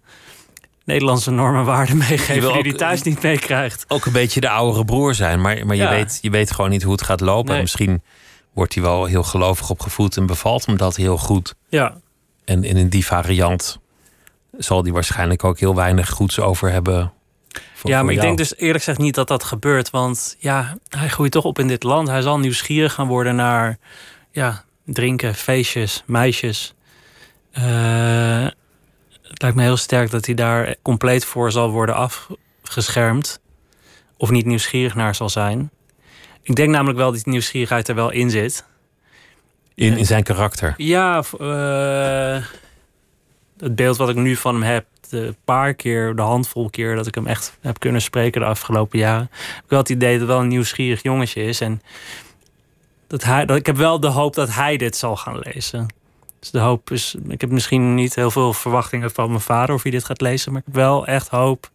E: Nederlandse normen en waarden
D: Je
E: meegeven
D: wil
E: die hij thuis niet meekrijgt.
D: Ook een beetje de oudere broer zijn. Maar, maar je,
E: Ja.
D: weet, je weet gewoon niet hoe het gaat lopen.
E: Nee.
D: En misschien wordt hij wel heel gelovig opgevoed en bevalt hem dat heel goed.
E: Ja,
D: En, en in die variant zal hij waarschijnlijk ook heel weinig goeds over hebben. voor-
E: ja, maar ik
D: jou.
E: denk dus eerlijk gezegd niet dat dat gebeurt. Want ja, hij groeit toch op in dit land. Hij zal nieuwsgierig gaan worden naar ja, drinken, feestjes, meisjes. Eh, het lijkt me heel sterk dat hij daar compleet voor zal worden afgeschermd. Of niet nieuwsgierig naar zal zijn. Ik denk namelijk wel dat die nieuwsgierigheid er wel in zit.
D: in, in zijn karakter.
E: Ja, eh, het beeld wat ik nu van hem heb, de paar keer, de handvol keer dat ik hem echt heb kunnen spreken de afgelopen jaren, heb ik wel het idee dat het wel een nieuwsgierig jongetje is. En dat hij, dat, ik heb wel de hoop dat hij dit zal gaan lezen. Dus de hoop is, ik heb misschien niet heel veel verwachtingen van mijn vader of hij dit gaat lezen, maar ik heb wel echt hoop.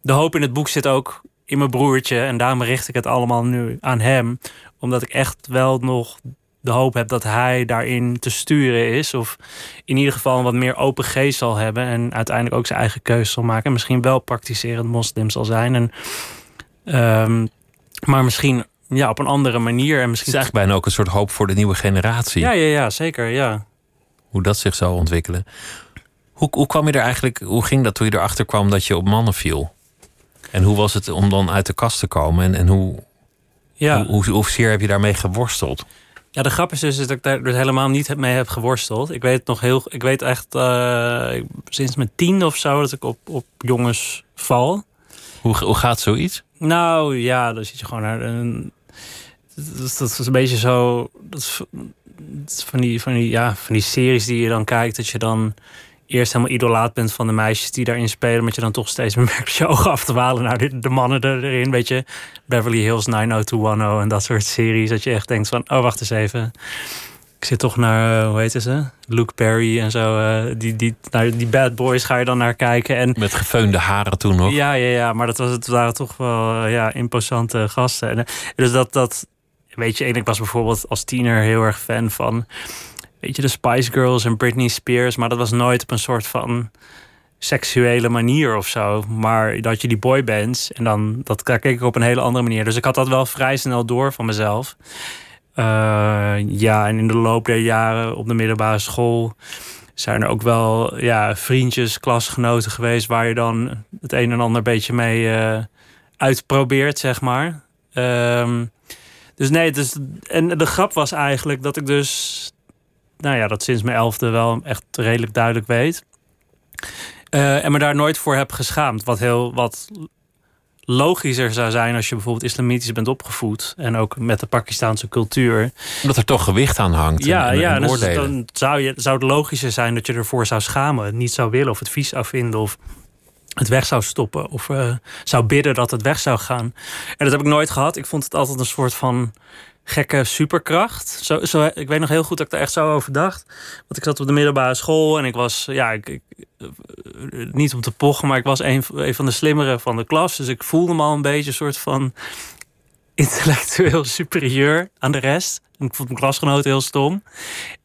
E: De hoop in het boek zit ook in mijn broertje en daarom richt ik het allemaal nu aan hem, omdat ik echt wel nog de hoop heb dat hij daarin te sturen is. Of in ieder geval een wat meer open geest zal hebben. En uiteindelijk ook zijn eigen keuze zal maken. En misschien wel praktiserend moslim zal zijn. En, ehm, maar misschien ja, op een andere manier. En
D: Het is
E: misschien.
D: eigenlijk bijna ook een soort hoop voor de nieuwe generatie.
E: Ja, ja, ja, zeker. Ja.
D: Hoe dat zich zou ontwikkelen. Hoe, hoe kwam je er eigenlijk, hoe ging dat toen je erachter kwam dat je op mannen viel? En hoe was het om dan uit de kast te komen? En, en hoe,
E: Ja.
D: hoe, hoe, hoezeer heb je daarmee geworsteld?
E: ja, de grap is dus dat ik daar dus helemaal niet mee heb geworsteld. Ik weet nog heel. Ik weet echt uh, sinds mijn tiende of zo dat ik op, op jongens val.
D: Hoe, hoe gaat zoiets?
E: Nou ja, dan zit je gewoon naar een. Dat, dat is een beetje zo. Dat van, die, van, die, ja, van die series die je dan kijkt, dat je dan eerst helemaal idolaat bent van de meisjes die daarin spelen, maar je dan toch steeds meer merkt je ogen af te walen naar de, de mannen erin. Weet je, Beverly Hills 90210 en dat soort series. Dat je echt denkt van, oh wacht eens even. Ik zit toch naar, uh, hoe heet ze? Luke Perry en zo. Uh, die, die, naar die bad boys ga je dan naar kijken. En,
D: Met gefeunde haren toen nog.
E: Ja, ja, ja. Maar dat was, het waren toch wel uh, ja, imposante gasten. En, dus dat, dat, weet je, ik was bijvoorbeeld als tiener heel erg fan van weet je, de Spice Girls en Britney Spears. Maar dat was nooit op een soort van seksuele manier of zo. Maar dat je die boybands en dan, dat keek ik op een hele andere manier. Dus ik had dat wel vrij snel door van mezelf. Uh, ja, en in de loop der jaren op de middelbare school zijn er ook wel ja, vriendjes, klasgenoten geweest waar je dan het een en ander een beetje mee uh, uitprobeert, zeg maar. Um, dus nee, dus, en de grap was eigenlijk dat ik dus nou ja, dat sinds mijn elfde wel echt redelijk duidelijk weet. Uh, en me daar nooit voor heb geschaamd. Wat heel wat logischer zou zijn als je bijvoorbeeld islamitisch bent opgevoed. En ook met de Pakistaanse cultuur.
D: Dat er toch gewicht aan hangt.
E: Ja,
D: en, en,
E: ja
D: en
E: dus dan zou, je, zou het logischer zijn dat je ervoor zou schamen. Het niet zou willen of het vies zou vinden. Of het weg zou stoppen of uh, zou bidden dat het weg zou gaan. En dat heb ik nooit gehad. Ik vond het altijd een soort van gekke superkracht. Zo, zo, ik weet nog heel goed dat ik er echt zo over dacht. Want ik zat op de middelbare school en ik was, ja, ik, eh, niet om te pochen, maar ik was een, van de slimmere van de klas. Dus ik voelde me al een beetje een soort van intellectueel superieur aan de rest. Ik vond mijn klasgenoten heel stom.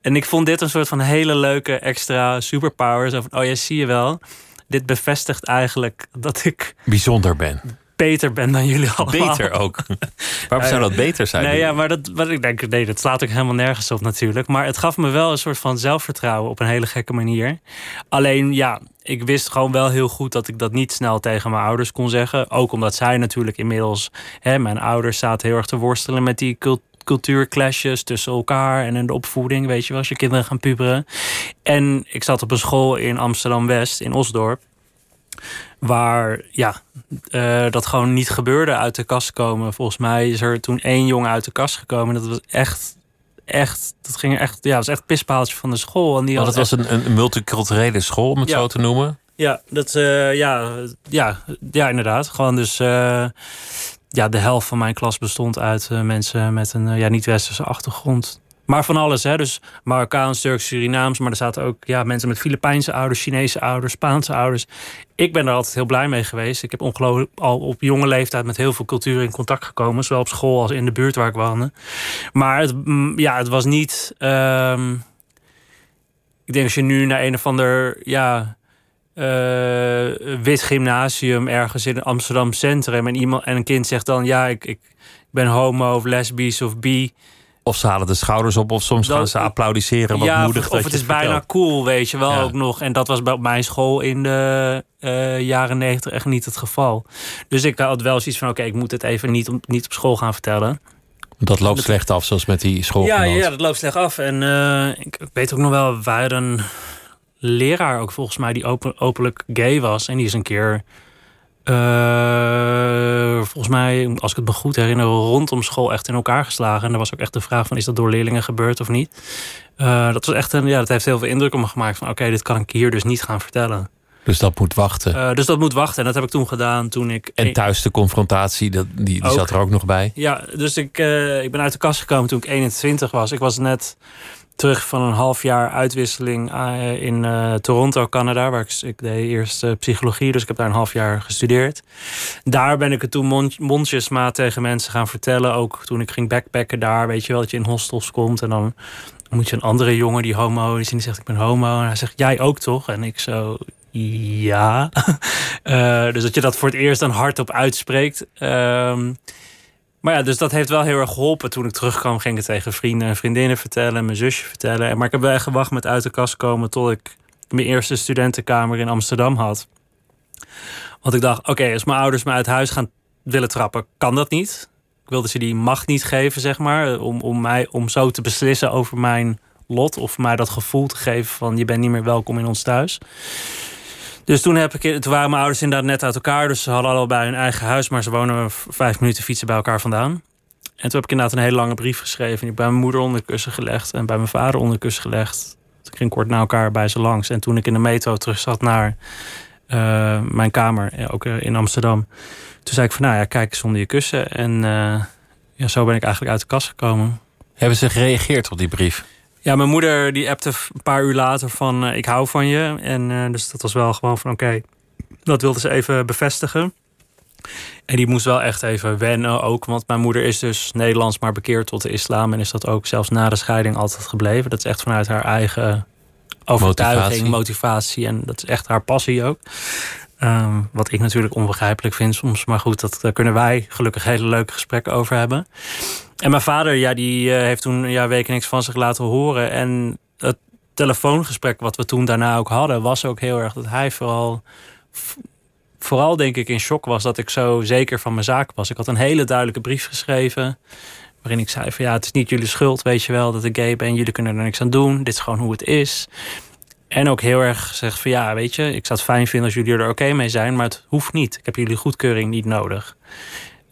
E: En ik vond dit een soort van hele leuke extra superpower. Zo van, oh ja, zie je wel. Dit bevestigt eigenlijk dat ik...
D: Bijzonder ben
E: beter ben dan jullie allemaal.
D: Beter ook. Waarom zou dat beter zijn?
E: Nee, ja, maar dat, wat ik denk, nee, dat slaat ook helemaal nergens op natuurlijk. Maar het gaf me wel een soort van zelfvertrouwen op een hele gekke manier. Alleen ja, ik wist gewoon wel heel goed dat ik dat niet snel tegen mijn ouders kon zeggen. Ook omdat zij natuurlijk inmiddels, hè, mijn ouders zaten heel erg te worstelen met die cultuurclashes tussen elkaar en in de opvoeding, weet je wel, als je kinderen gaan puberen. En ik zat op een school in Amsterdam West, in Osdorp. Waar ja, uh, dat gewoon niet gebeurde uit de kast komen. Volgens mij is er toen één jongen uit de kast gekomen. Dat was echt, echt, dat ging echt, ja, was echt pispaaltje van de school. En die
D: oh, dat was een, een multiculturele school, om het zo te noemen?
E: Ja, dat, uh, ja, ja, ja, inderdaad. Gewoon dus, uh, ja, de helft van mijn klas bestond uit mensen met een ja, niet-westerse achtergrond. Maar van alles, hè? Dus Marokkaans, Turks, Surinaams. Maar er zaten ook ja, mensen met Filipijnse ouders, Chinese ouders, Spaanse ouders. Ik ben er altijd heel blij mee geweest. Ik heb ongelooflijk al op jonge leeftijd met heel veel culturen in contact gekomen. Zowel op school als in de buurt waar ik woonde. Maar het, mm, ja, het was niet. Um, ik denk als je nu naar een of ander. Ja, uh, wit gymnasium ergens in Amsterdam Centrum. En, iemand, en een kind zegt dan: Ja, ik, ik ben homo of lesbisch of bi.
D: Of ze halen de schouders op, of soms gaan ze applaudisseren. Wat
E: ja,
D: moedig.
E: Of, of het is bijna cool, weet je wel ook nog. En dat was bij mijn school in de uh, jaren negentig echt niet het geval. Dus ik had wel zoiets van: oké, ik moet het even niet, niet op school gaan vertellen.
D: Dat loopt slecht af, zoals met die school.
E: Ja, ja, dat loopt slecht af. En uh, ik weet ook nog wel, wij een leraar ook volgens mij die open, openlijk gay was. En die is een keer uh, volgens mij, als ik het me goed herinner, rondom school echt in elkaar geslagen. En er was ook echt de vraag van, is dat door leerlingen gebeurd of niet? Uh, dat was echt een, ja, dat heeft heel veel indruk op me gemaakt. Van oké, dit kan ik hier dus niet gaan vertellen.
D: Dus dat moet wachten.
E: Uh, dus dat moet wachten. En dat heb ik toen gedaan toen ik.
D: En thuis de confrontatie, dat, die, die zat er ook nog bij.
E: Ja, dus ik, ik ben uit de kast gekomen toen ik 21 was. Ik was net terug van een half jaar uitwisseling eh, in uh, Toronto, Canada, waar ik, ik deed eerst uh, psychologie, dus ik heb daar een half jaar gestudeerd. Daar ben ik het toen mond, mondjesmaat tegen mensen gaan vertellen. Ook toen ik ging backpacken daar, weet je wel, dat je in hostels komt en dan moet je een andere jongen die homo is en die zegt ik ben homo en hij zegt jij ook toch? En ik zo ja. dus dat je dat voor het eerst dan hardop uitspreekt. Ehm, ja, dus dat heeft wel heel erg geholpen. Toen ik terugkwam, ging ik tegen vrienden en vriendinnen vertellen, mijn zusje vertellen. Maar ik heb wel gewacht met uit de kast komen tot ik mijn eerste studentenkamer in Amsterdam had. Want ik dacht, oké, als mijn ouders me uit huis gaan willen trappen, kan dat niet. Ik wilde ze die macht niet geven, zeg maar, om, om, mij, om zo te beslissen over mijn lot. Of mij dat gevoel te geven van je bent niet meer welkom in ons thuis. Dus toen, heb ik, toen waren mijn ouders inderdaad net uit elkaar. Dus ze hadden allebei hun eigen huis, maar ze wonen vijf minuten fietsen bij elkaar vandaan. En toen heb ik inderdaad een hele lange brief geschreven. Ik bij mijn moeder onder kussen gelegd en bij mijn vader onder kussen gelegd. Toen ging kort na elkaar bij ze langs. En toen ik in de metro terug zat naar uh, mijn kamer, ook in Amsterdam. Toen zei ik van, nou ja, kijk zonder je kussen. En ja, zo ben ik eigenlijk uit de kast gekomen.
D: Hebben ze gereageerd op die brief?
E: Ja, mijn moeder die appte een paar uur later van uh, ik hou van je. En uh, dus dat was wel gewoon van oké, dat wilde ze even bevestigen. En die moest wel echt even wennen ook. Want mijn moeder is dus Nederlands, maar bekeerd tot de islam. En is dat ook zelfs na de scheiding altijd gebleven. Dat is echt vanuit haar eigen overtuiging, motivatie. motivatie en dat is echt haar passie ook. Um, wat ik natuurlijk onbegrijpelijk vind soms. Maar goed, dat, daar kunnen wij gelukkig hele leuke gesprekken over hebben. En mijn vader, ja, die uh, heeft toen ja, weken niks van zich laten horen. En het telefoongesprek wat we toen daarna ook hadden, was ook heel erg dat hij vooral. Vooral denk ik in shock was dat ik zo zeker van mijn zaak was. Ik had een hele duidelijke brief geschreven. Waarin ik zei van ja, het is niet jullie schuld, weet je wel, dat ik gay ben. Jullie kunnen er niks aan doen. Dit is gewoon hoe het is. En ook heel erg gezegd van ja, weet je, ik zou het fijn vinden als jullie er oké mee zijn, maar het hoeft niet. Ik heb jullie goedkeuring niet nodig.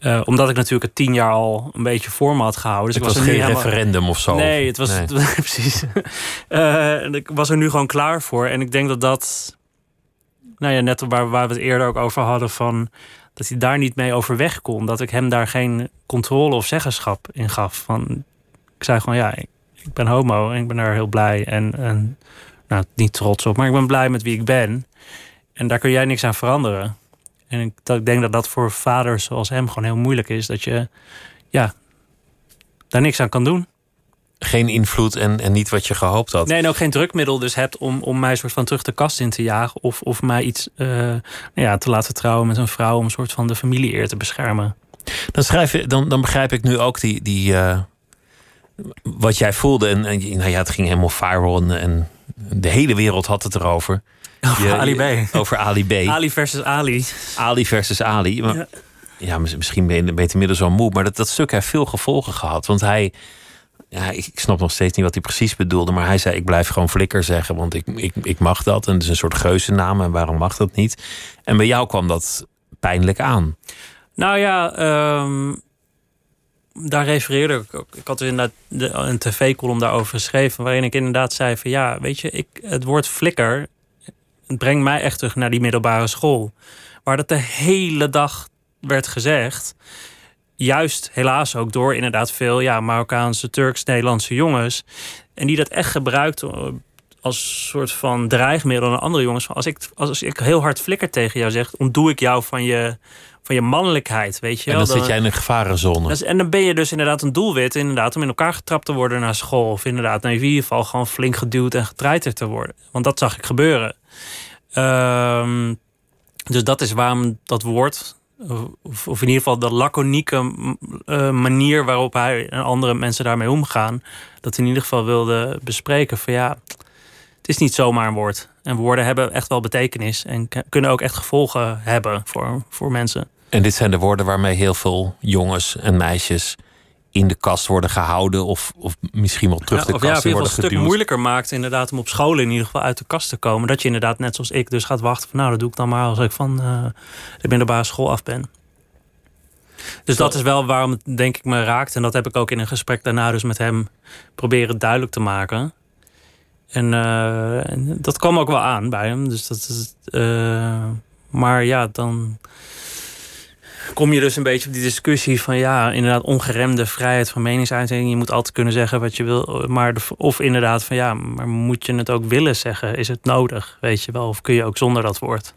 E: Uh, omdat ik natuurlijk het tien jaar al een beetje voor me had gehouden. Dus
D: het
E: ik
D: was, geen referendum of zo.
E: Nee, het was nee. precies. Uh, ik was er nu gewoon klaar voor. En ik denk dat dat nou ja, net waar, waar we het eerder ook over hadden van dat hij daar niet mee overweg kon. Dat ik hem daar geen controle of zeggenschap in gaf. Van, ik zei gewoon, ja, ik, ik ben homo en ik ben daar heel blij en, en nou, niet trots op, maar ik ben blij met wie ik ben. En daar kun jij niks aan veranderen. En ik, dat, ik denk dat dat voor vaders zoals hem gewoon heel moeilijk is. Dat je ja, daar niks aan kan doen.
D: Geen invloed en, en niet wat je gehoopt had.
E: Nee, en ook geen drukmiddel dus hebt om, om mij soort van terug de kast in te jagen. Of, of mij iets uh, nou ja, te laten trouwen met een vrouw om een soort van de familie-eer te beschermen.
D: Dan, schrijf je, dan, dan begrijp ik nu ook die, die, uh, wat jij voelde. En, en nou ja, het ging helemaal viral en, en de hele wereld had het erover.
E: Over je, Ali B.
D: Over Ali B.
E: Ali versus Ali.
D: Ali versus Ali. Maar, ja. ja. misschien ben je, ben je inmiddels wel moe. Maar dat, dat stuk heeft veel gevolgen gehad. Want hij... Ja, ik snap nog steeds niet wat hij precies bedoelde. Maar hij zei, ik blijf gewoon flikker zeggen. Want ik, ik, ik mag dat. En het is een soort geuzennaam. En waarom mag dat niet? En bij jou kwam dat pijnlijk aan.
E: Nou ja, um, daar refereerde ik ook. Ik had dus inderdaad een tv-column daarover geschreven. Waarin ik inderdaad zei van ja, weet je, ik, het woord flikker het brengt mij echt terug naar die middelbare school. Waar dat de hele dag werd gezegd. Juist helaas ook door inderdaad veel ja, Marokkaanse, Turks-Nederlandse jongens. En die dat echt gebruikten als soort van dreigmiddel naar andere jongens. Als ik, als ik heel hard flikker tegen jou zeg, ontdoe ik jou van je, van je mannelijkheid, weet je
D: En dan, zit jij in een gevarenzone.
E: En dan ben je dus inderdaad een doelwit, inderdaad, om in elkaar getrapt te worden naar school. Of inderdaad, in ieder geval gewoon flink geduwd en getreiterd te worden. Want dat zag ik gebeuren. Um, dus dat is waarom dat woord, of, in ieder geval de laconieke uh, manier waarop hij en andere mensen daarmee omgaan, dat in ieder geval wilde bespreken van ja, het is niet zomaar een woord. En woorden hebben echt wel betekenis en kunnen ook echt gevolgen hebben voor, voor mensen.
D: En dit zijn de woorden waarmee heel veel jongens en meisjes in de kast worden gehouden of, of misschien wel terug ja, de kast
E: ja,
D: worden
E: geduwd. een stuk moeilijker maakt inderdaad om op school in ieder geval uit de kast te komen. Dat je inderdaad net zoals ik dus gaat wachten van nou dat doe ik dan maar als ik van uh, de middelbare school af ben. Dus dat is wel waarom het denk ik me raakt. En dat heb ik ook in een gesprek daarna dus met hem proberen duidelijk te maken. En, uh, en dat kwam ook wel aan bij hem. Dus dat is, uh, maar ja, dan kom je dus een beetje op die discussie van ja, inderdaad ongeremde vrijheid van meningsuiting. Je moet altijd kunnen zeggen wat je wil. Maar of inderdaad van ja, maar moet je het ook willen zeggen? Is het nodig? Weet je wel? Of kun je ook zonder dat woord?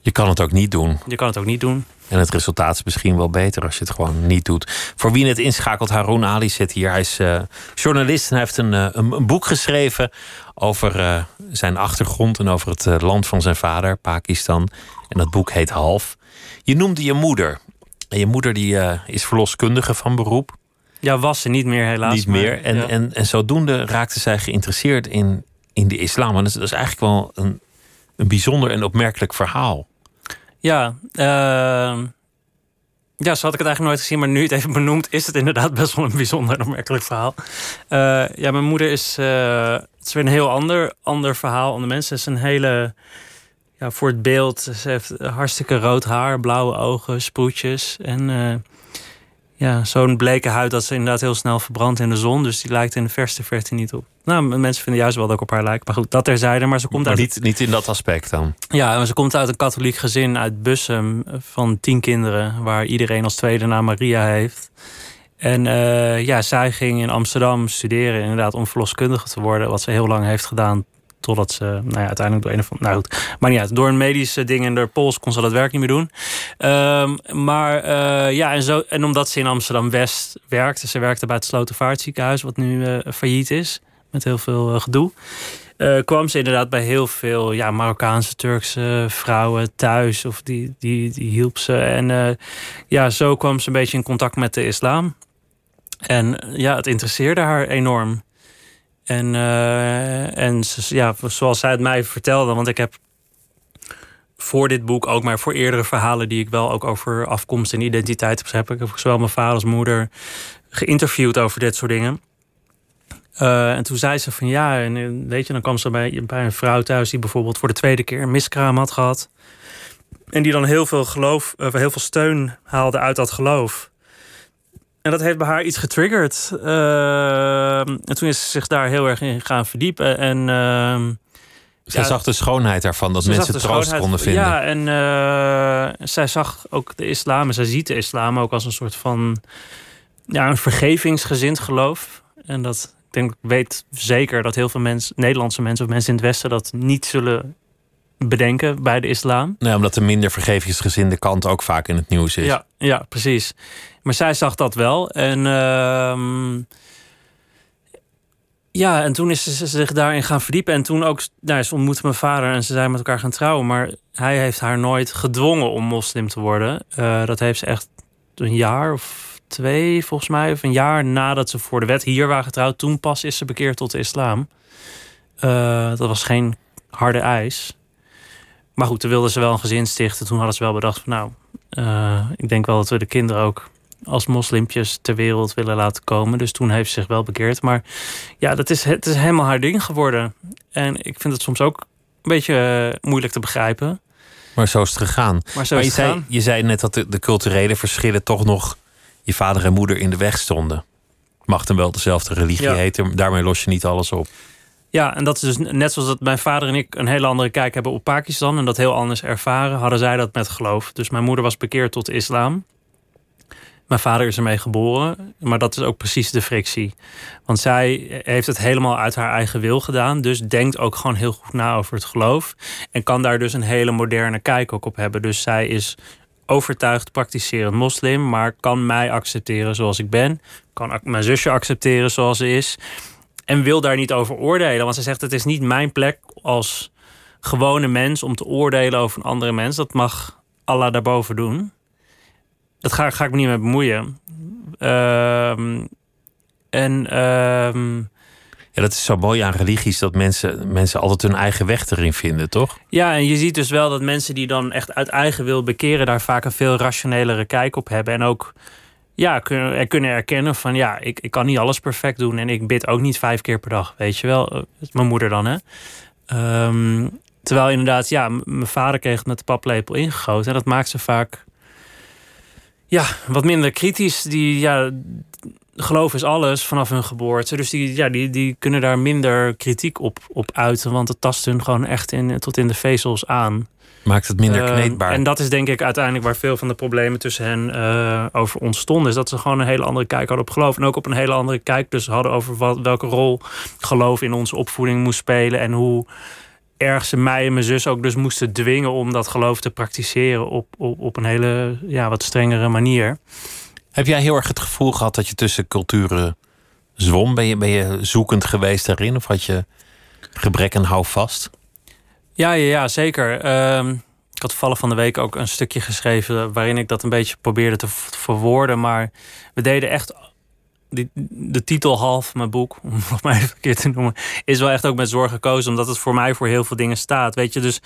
D: Je kan het ook niet doen.
E: Je kan het ook niet doen.
D: En het resultaat is misschien wel beter als je het gewoon niet doet. Voor wie het inschakelt, Haroon Ali zit hier. Hij is uh, journalist en hij heeft een, uh, een, boek geschreven over uh, zijn achtergrond en over het land van zijn vader, Pakistan. En dat boek heet Half. Je noemde je moeder. En je moeder die, uh, is verloskundige van beroep.
E: Ja, was ze niet meer helaas.
D: Niet meer. En, ja. en, en zodoende raakte zij geïnteresseerd in, in de islam. En dat is, dat is eigenlijk wel een, een bijzonder en opmerkelijk verhaal.
E: Ja, uh, ja, zo had ik het eigenlijk nooit gezien. Maar nu het even benoemd, is het inderdaad best wel een bijzonder en opmerkelijk verhaal. Uh, ja, mijn moeder is... Uh, het is weer een heel ander, ander verhaal. Andere mensen is een hele ja, voor het beeld. Ze heeft hartstikke rood haar, blauwe ogen, sproetjes. En uh, ja, zo'n bleke huid dat ze inderdaad heel snel verbrandt in de zon. Dus die lijkt in de verste verte niet op. Nou, mensen vinden juist wel dat ik op haar lijk. Maar goed, dat terzijde. Maar ze komt
D: maar
E: uit...
D: Niet, niet in dat aspect dan?
E: Ja, maar ze komt uit een katholiek gezin uit Bussum van tien kinderen. Waar iedereen als tweede naam Maria heeft. En uh, ja, zij ging in Amsterdam studeren inderdaad om verloskundige te worden. Wat ze heel lang heeft gedaan Totdat ze nou ja, uiteindelijk door een of Nou goed, maar uit. Door een medische ding in de pols kon ze dat werk niet meer doen. Um, maar uh, ja, en, zo, en omdat ze in Amsterdam-West werkte. Ze werkte bij het Slotervaartziekenhuis, wat nu uh, failliet is. Met heel veel uh, gedoe. kwam ze inderdaad bij heel veel ja, Marokkaanse, Turkse vrouwen thuis. Of die, die, die hielp ze. En ja, zo kwam ze een beetje in contact met de islam. En ja, het interesseerde haar enorm. En, uh, en ja, zoals zij het mij vertelde, want ik heb voor dit boek ook, maar voor eerdere verhalen die ik wel ook over afkomst en identiteit heb, heb ik zowel mijn vader als moeder geïnterviewd over dit soort dingen. Uh, en toen zei ze van ja, en eh, weet je, dan kwam ze bij, bij een vrouw thuis die bijvoorbeeld voor de tweede keer een miskraam had gehad. En die dan heel veel geloof, heel veel steun haalde uit dat geloof. En dat heeft bij haar iets getriggerd. Uh, en toen is ze zich daar heel erg in gaan verdiepen. En uh,
D: Zij zag de schoonheid daarvan, dat mensen troost konden vinden.
E: Ja, en uh, zij zag ook de islam, en zij ziet de islam ook als een soort van ja, een vergevingsgezind geloof. En dat, ik denk, ik weet zeker dat heel veel mensen, Nederlandse mensen of mensen in het Westen dat niet zullen bedenken bij de islam.
D: Nee, omdat de minder vergevingsgezinde kant ook vaak in het nieuws is.
E: Ja, ja precies. Maar zij zag dat wel. En uh, ja, en toen is ze zich daarin gaan verdiepen. En toen ook, nou, ze ontmoette mijn vader en ze zijn met elkaar gaan trouwen. Maar hij heeft haar nooit gedwongen om moslim te worden. Uh, dat heeft ze echt een jaar of twee, volgens mij, of een jaar nadat ze voor de wet hier waren getrouwd. Toen pas is ze bekeerd tot de islam. Uh, dat was geen harde eis. Maar goed, toen wilden ze wel een gezin stichten. Toen hadden ze wel bedacht van nou, uh, ik denk wel dat we de kinderen ook als moslimpjes ter wereld willen laten komen. Dus toen heeft ze zich wel bekeerd. Maar ja, dat is, het is helemaal haar ding geworden. En ik vind het soms ook een beetje uh, moeilijk te begrijpen.
D: Maar zo is het gegaan.
E: Maar, zo maar
D: je,
E: het
D: zei, je zei net dat de, de, culturele verschillen toch nog je vader en moeder in de weg stonden. Mag dan wel dezelfde religie ja. heten, daarmee los je niet alles op.
E: Ja, en dat is dus net zoals dat mijn vader en ik een hele andere kijk hebben op Pakistan en dat heel anders ervaren, hadden zij dat met geloof. Dus mijn moeder was bekeerd tot islam. Mijn vader is ermee geboren, maar dat is ook precies de frictie. Want zij heeft het helemaal uit haar eigen wil gedaan, dus denkt ook gewoon heel goed na over het geloof. En kan daar dus een hele moderne kijk ook op hebben. Dus zij is overtuigd praktiserend moslim, maar kan mij accepteren zoals ik ben. Kan mijn zusje accepteren zoals ze is. En wil daar niet over oordelen. Want ze zegt: Het is niet mijn plek als gewone mens om te oordelen over een andere mens. Dat mag Allah daarboven doen. Dat ga, ga ik me niet mee bemoeien. Uh, en. Uh,
D: ja, dat is zo mooi aan religies dat mensen, mensen altijd hun eigen weg erin vinden, toch?
E: Ja, en je ziet dus wel dat mensen die dan echt uit eigen wil bekeren, daar vaak een veel rationelere kijk op hebben. En ook ja, kunnen, kunnen erkennen van ja, ik, ik kan niet alles perfect doen. En ik bid ook niet vijf keer per dag, weet je wel. Mijn moeder dan, hè. Um, terwijl inderdaad, ja, mijn vader kreeg met de paplepel ingegoten. En dat maakt ze vaak ja, wat minder kritisch. Die, ja, geloof is alles vanaf hun geboorte. Dus die, ja, die, die kunnen daar minder kritiek op, op uiten. Want het tast hun gewoon echt in, tot in de vezels aan.
D: Maakt het minder ehm, kneedbaar.
E: en dat is denk ik uiteindelijk waar veel van de problemen tussen hen uh, over ontstonden. Is dat ze gewoon een hele andere kijk hadden op geloof. En ook op een hele andere kijk dus hadden over wat, welke rol geloof in onze opvoeding moest spelen. En hoe erg ze mij en mijn zus ook dus moesten dwingen om dat geloof te praktiseren op, op, op een hele ja, wat strengere manier.
D: Heb jij heel erg het gevoel gehad dat je tussen culturen zwom? Ben je, ben je zoekend geweest daarin? Of had je gebrek en houvast?
E: Ja, ja, ja zeker. Ehm, ik had vallen van de week ook een stukje geschreven waarin ik dat een beetje probeerde te verwoorden. Maar we deden echt die, de titel half mijn boek, om nog maar even keer te noemen, is wel echt ook met zorg gekozen, omdat het voor mij voor heel veel dingen staat. Weet je, dus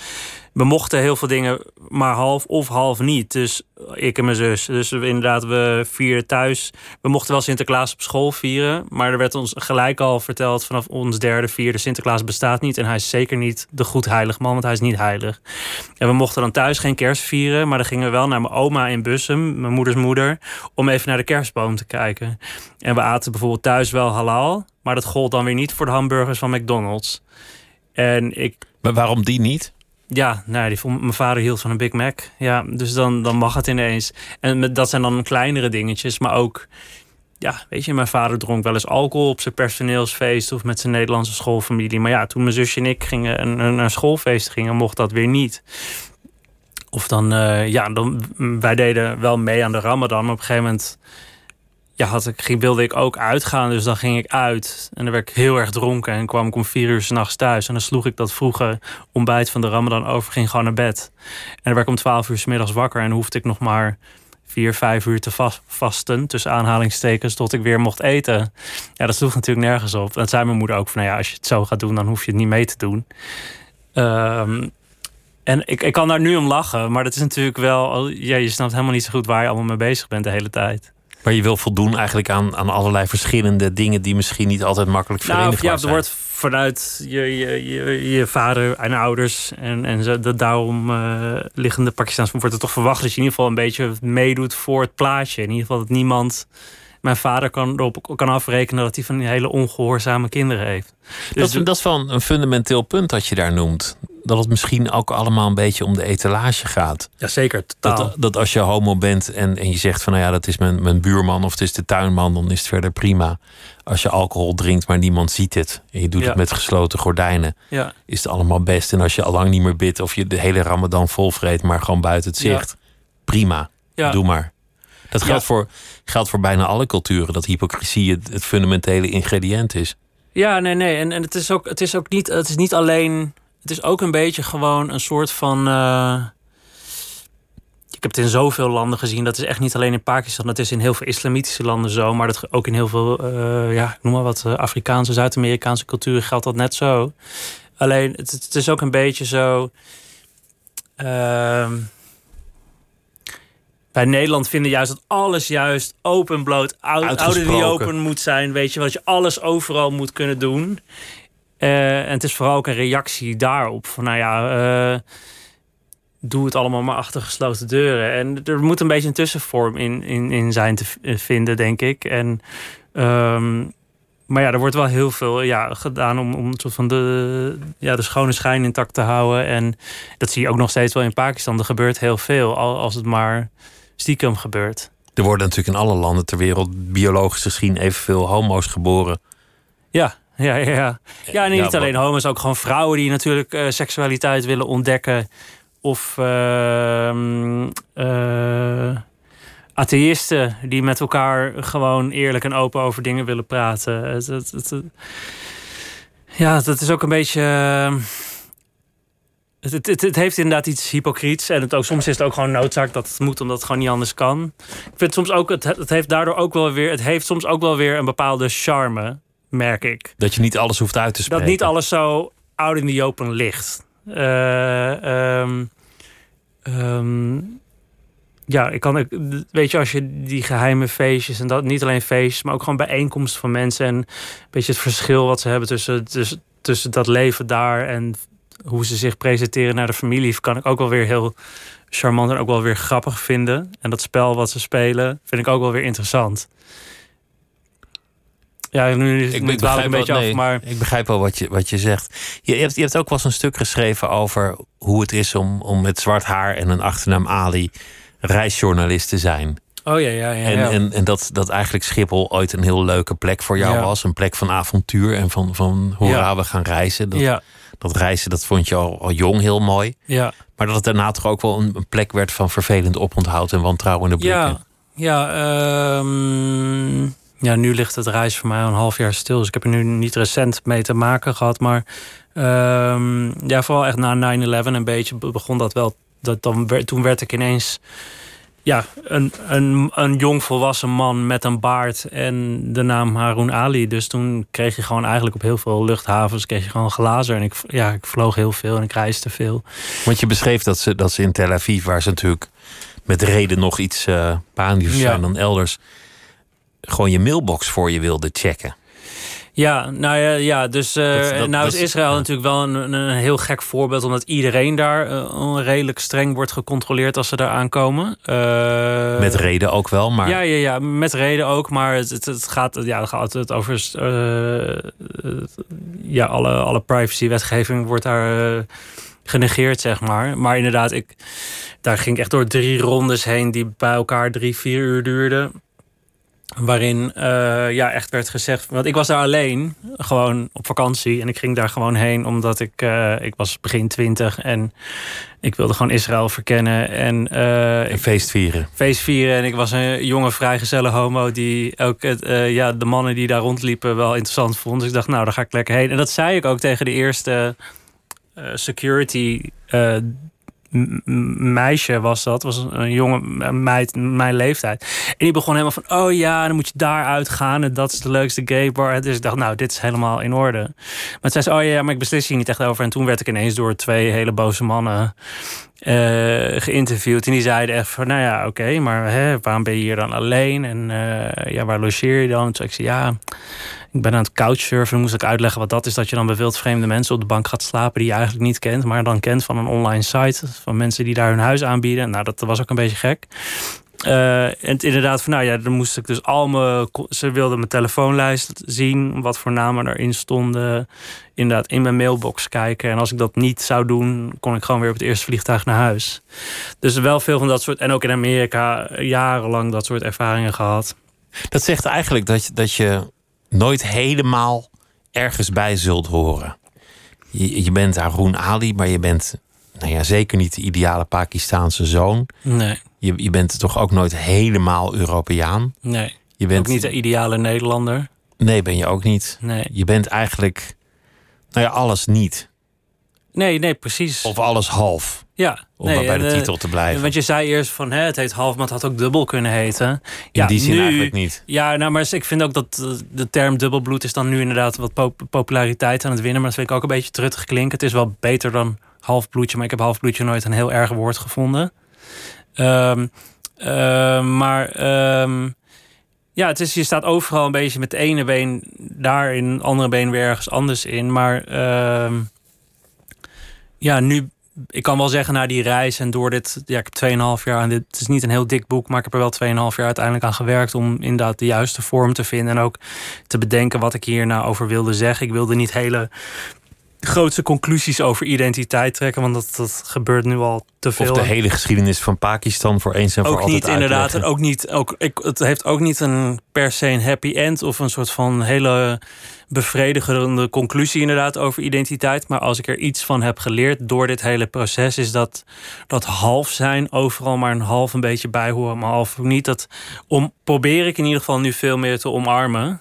E: we mochten heel veel dingen maar half of half niet. Dus ik en mijn zus. Dus inderdaad, we vierden thuis. We mochten wel Sinterklaas op school vieren, maar er werd ons gelijk al verteld vanaf ons derde, vierde: Sinterklaas bestaat niet en hij is zeker niet de goed heilig man, want hij is niet heilig. En we mochten dan thuis geen kerst vieren, maar dan gingen we wel naar mijn oma in Bussum, mijn moeders moeder, om even naar de kerstboom te kijken. En we aten bijvoorbeeld thuis wel halal, maar dat gold dan weer niet voor de hamburgers van McDonald's. En ik.
D: Maar waarom die niet?
E: Ja, nou, die mijn vader hield van een Big Mac. Ja, dus dan, dan mag het ineens. En dat zijn dan kleinere dingetjes, maar ook. Ja, weet je, mijn vader dronk wel eens alcohol op zijn personeelsfeest of met zijn Nederlandse schoolfamilie. Maar ja, toen mijn zusje en ik gingen naar een schoolfeest gingen, mocht dat weer niet. Of dan, uh, ja, dan, wij deden wel mee aan de Ramadan, op een gegeven moment ja, had ik, wilde ik ook uitgaan. Dus dan ging ik uit. En dan werd ik heel erg dronken. En kwam ik om vier uur s'nachts thuis. En dan sloeg ik dat vroege ontbijt van de Ramadan over. Ging gewoon naar bed. En dan werd ik om twaalf uur s middags wakker. En hoefde ik nog maar vier, vijf uur te vasten. Tussen aanhalingstekens. Tot ik weer mocht eten. Ja, dat sloeg natuurlijk nergens op. En zei mijn moeder ook van... Nou ja, als je het zo gaat doen, dan hoef je het niet mee te doen. Ehm, en ik, ik kan daar nu om lachen. Maar dat is natuurlijk wel... Ja, je snapt helemaal niet zo goed waar je allemaal mee bezig bent de hele tijd.
D: Maar je wil voldoen eigenlijk aan, aan allerlei verschillende dingen die misschien niet altijd makkelijk verenigbaar
E: nou,
D: ja,
E: er wordt vanuit je, je, je, je, vader en ouders en, en zo, de daarom uh, liggende Pakistaans wordt er toch verwacht dat je in ieder geval een beetje meedoet voor het plaatje. In ieder geval dat niemand mijn vader kan erop kan afrekenen dat hij van die hele ongehoorzame kinderen heeft.
D: Dus dat, dat is wel een fundamenteel punt dat je daar noemt. Dat het misschien ook allemaal een beetje om de etalage gaat.
E: Jazeker, totaal.
D: Dat, dat als je homo bent en, en je zegt van nou ja, dat is mijn, mijn buurman of het is de tuinman, dan is het verder prima. Als je alcohol drinkt, maar niemand ziet het. En je doet het met gesloten gordijnen.
E: Ja.
D: Is het allemaal best. En als je al lang niet meer bidt of je de hele ramadan volvreet, maar gewoon buiten het zicht. Prima. Doe maar. Dat geldt, voor, geldt voor bijna alle culturen. Dat hypocrisie het, het fundamentele ingrediënt is.
E: Ja, nee, nee. En, en het, is ook, het is ook niet, het is niet alleen. Het is ook een beetje gewoon een soort van. Uh, ik heb het in zoveel landen gezien. Dat is echt niet alleen in Pakistan. Dat is in heel veel islamitische landen zo. Maar dat ook in heel veel, uh, ja, noem maar wat, Afrikaanse, Zuid-Amerikaanse culturen geldt dat net zo. Alleen, het, het is ook een beetje zo. Uh, bij Nederland vinden juist dat alles juist open, bloot, ouder die open moet zijn. Weet je, dat je alles overal moet kunnen doen. Uh, en het is vooral ook een reactie daarop. Van nou ja, uh, doe het allemaal maar achter gesloten deuren. En er moet een beetje een tussenvorm in, in, in zijn te vinden, denk ik. En, um, maar ja, er wordt wel heel veel ja, gedaan om, om soort van de, ja, de schone schijn intact te houden. En dat zie je ook nog steeds wel in Pakistan. Er gebeurt heel veel, als het maar stiekem gebeurt.
D: Er worden natuurlijk in alle landen ter wereld biologisch gezien evenveel homo's geboren.
E: Ja, ja, ja. Ja, ja en niet alleen homo's, ook gewoon vrouwen die natuurlijk uh, seksualiteit willen ontdekken. Of uh, uh, atheïsten die met elkaar gewoon eerlijk en open over dingen willen praten. Het, het, het, ja, dat is ook een beetje ehm, het, het, het, heeft inderdaad iets hypocriets. En het ook, soms is het ook gewoon noodzaak dat het moet, omdat het gewoon niet anders kan. Ik vind soms ook, het, het heeft daardoor ook wel weer, het heeft soms ook wel weer een bepaalde charme, merk ik.
D: Dat je niet alles hoeft uit te spreken.
E: Dat niet alles zo out in the open ligt. Uh, um, um, ja, ik kan, weet je, als je die geheime feestjes en dat niet alleen feestjes, maar ook gewoon bijeenkomsten van mensen en een beetje het verschil wat ze hebben tussen, tussen, tussen dat leven daar en hoe ze zich presenteren naar de familie kan ik ook wel weer heel charmant en ook wel weer grappig vinden. En dat spel wat ze spelen vind ik ook wel weer interessant. Ja, nu, ik, nu begrijp een beetje af, maar...
D: Ik begrijp wel wat je, wat je zegt. Je, hebt, je hebt ook wel eens een stuk geschreven over hoe het is om, om met zwart haar en een achternaam Ali reisjournalist te zijn.
E: Oh ja, ja, ja. En,
D: en, en dat, dat eigenlijk Schiphol ooit een heel leuke plek voor jou was. Een plek van avontuur en van, van hoera, we gaan reizen. Dat, ja dat reizen, dat vond je al, al jong heel mooi.
E: Ja.
D: Maar dat het daarna toch ook wel een, een plek werd van vervelend oponthoud en wantrouwende blikken.
E: Ja, ja, um, ja, nu ligt het reis voor mij al een half jaar stil. Dus ik heb er nu niet recent mee te maken gehad. Maar um, ja, vooral echt na 9-11 een beetje begon dat wel. Dat dan, toen werd ik ineens ja, een, een, een jong volwassen man met een baard en de naam Haroun Ali. Dus toen kreeg je gewoon eigenlijk op heel veel luchthavens kreeg je gewoon glazen. En ik, ja, ik vloog heel veel en ik reisde veel.
D: Want je beschreef dat ze, dat ze in Tel Aviv, waar ze natuurlijk met reden nog iets uh, zijn dan elders, gewoon je mailbox voor je wilde checken.
E: Ja, nou ja, ja dus uh, nou is Israël natuurlijk wel een, een, heel gek voorbeeld, omdat iedereen daar uh, redelijk streng wordt gecontroleerd als ze daar aankomen.
D: Uh, met reden ook wel, maar.
E: Ja, ja, ja, met reden ook, maar het, het, het gaat, ja, het gaat het over. ja, alle, alle privacy-wetgeving wordt daar genegeerd, zeg maar. Maar inderdaad, ik, daar ging ik echt door drie rondes heen die bij elkaar drie, vier uur duurden. Waarin uh, ja, echt werd gezegd. Want ik was daar alleen, gewoon op vakantie. En ik ging daar gewoon heen omdat ik. Uh, ik was begin twintig en ik wilde gewoon Israël verkennen. En, uh,
D: en feest vieren.
E: Feest vieren. En ik was een jonge, vrijgezelle homo. die ook ja, de mannen die daar rondliepen wel interessant vond. Dus ik dacht, nou, daar ga ik lekker heen. En dat zei ik ook tegen de eerste security meisje was dat, was een jonge meid, mijn leeftijd. En die begon helemaal van, oh ja, dan moet je daar uitgaan en dat is de leukste gay bar. Dus ik dacht, nou, dit is helemaal in orde. Maar zei ze, oh ja, maar ik beslis hier niet echt over. En toen werd ik ineens door twee hele boze mannen uh, geïnterviewd. En die zeiden echt van, nou ja, oké, maar hè, waarom ben je hier dan alleen? En uh, ja, waar logeer je dan? Toen ik zei, ja ik ben aan het couchsurfen. Dan moest ik uitleggen wat dat is. Dat je dan bij wildvreemde mensen op de bank gaat slapen die je eigenlijk niet kent. Maar dan kent van een online site. Van mensen die daar hun huis aanbieden. Nou, dat was ook een beetje gek. Uh, en inderdaad, van nou ja, dan moest ik dus al mijn. Ze wilden mijn telefoonlijst zien, wat voor namen erin stonden. Inderdaad, in mijn mailbox kijken. En als ik dat niet zou doen, kon ik gewoon weer op het eerste vliegtuig naar huis. Dus wel veel van dat soort. En ook in Amerika jarenlang dat soort ervaringen gehad.
D: Dat zegt eigenlijk dat je, dat je nooit helemaal ergens bij zult horen. Je, je bent Haroon Ali, maar je bent nou ja, zeker niet de ideale Pakistaanse zoon.
E: Nee.
D: Je, je bent toch ook nooit helemaal Europeaan?
E: Nee. Je bent ook niet de ideale Nederlander.
D: Nee, ben je ook niet.
E: Nee.
D: Je bent eigenlijk, nou ja, alles niet.
E: Nee, nee, precies.
D: Of alles half.
E: Ja.
D: Om nee, bij de
E: eh,
D: titel te blijven.
E: Want je zei eerst van hè, het heet half, maar het had ook dubbel kunnen heten.
D: In die zin eigenlijk niet.
E: Ja, nou, maar ik vind ook dat eh, de term dubbelbloed is dan nu inderdaad wat populariteit aan het winnen. Maar dat vind ik ook een beetje terug klinken. Het is wel beter dan halfbloedje, maar ik heb halfbloedje nooit een heel erg woord gevonden. Um, maar ehm, ja, het is, je staat overal een beetje met de ene been daar in, het andere been weer ergens anders in. Maar ehm, ja, nu, ik kan wel zeggen na die reis en door dit, ja, ik heb 2,5 jaar aan dit. Het is niet een heel dik boek, maar ik heb er wel 2,5 jaar uiteindelijk aan gewerkt om inderdaad de juiste vorm te vinden. En ook te bedenken wat ik hier nou over wilde zeggen. Ik wilde niet hele grootste conclusies over identiteit trekken, want dat, dat gebeurt nu al te veel.
D: Of de hele geschiedenis van Pakistan voor eens en voor altijd
E: Ook niet, inderdaad. En ook niet, ook, ik, het heeft ook niet een per se een happy end of een soort van hele bevredigende conclusie inderdaad over identiteit. Maar als ik er iets van heb geleerd door dit hele proces, is dat dat half zijn overal maar een half een beetje bij horen, maar half niet. Dat om, probeer ik in ieder geval nu veel meer te omarmen.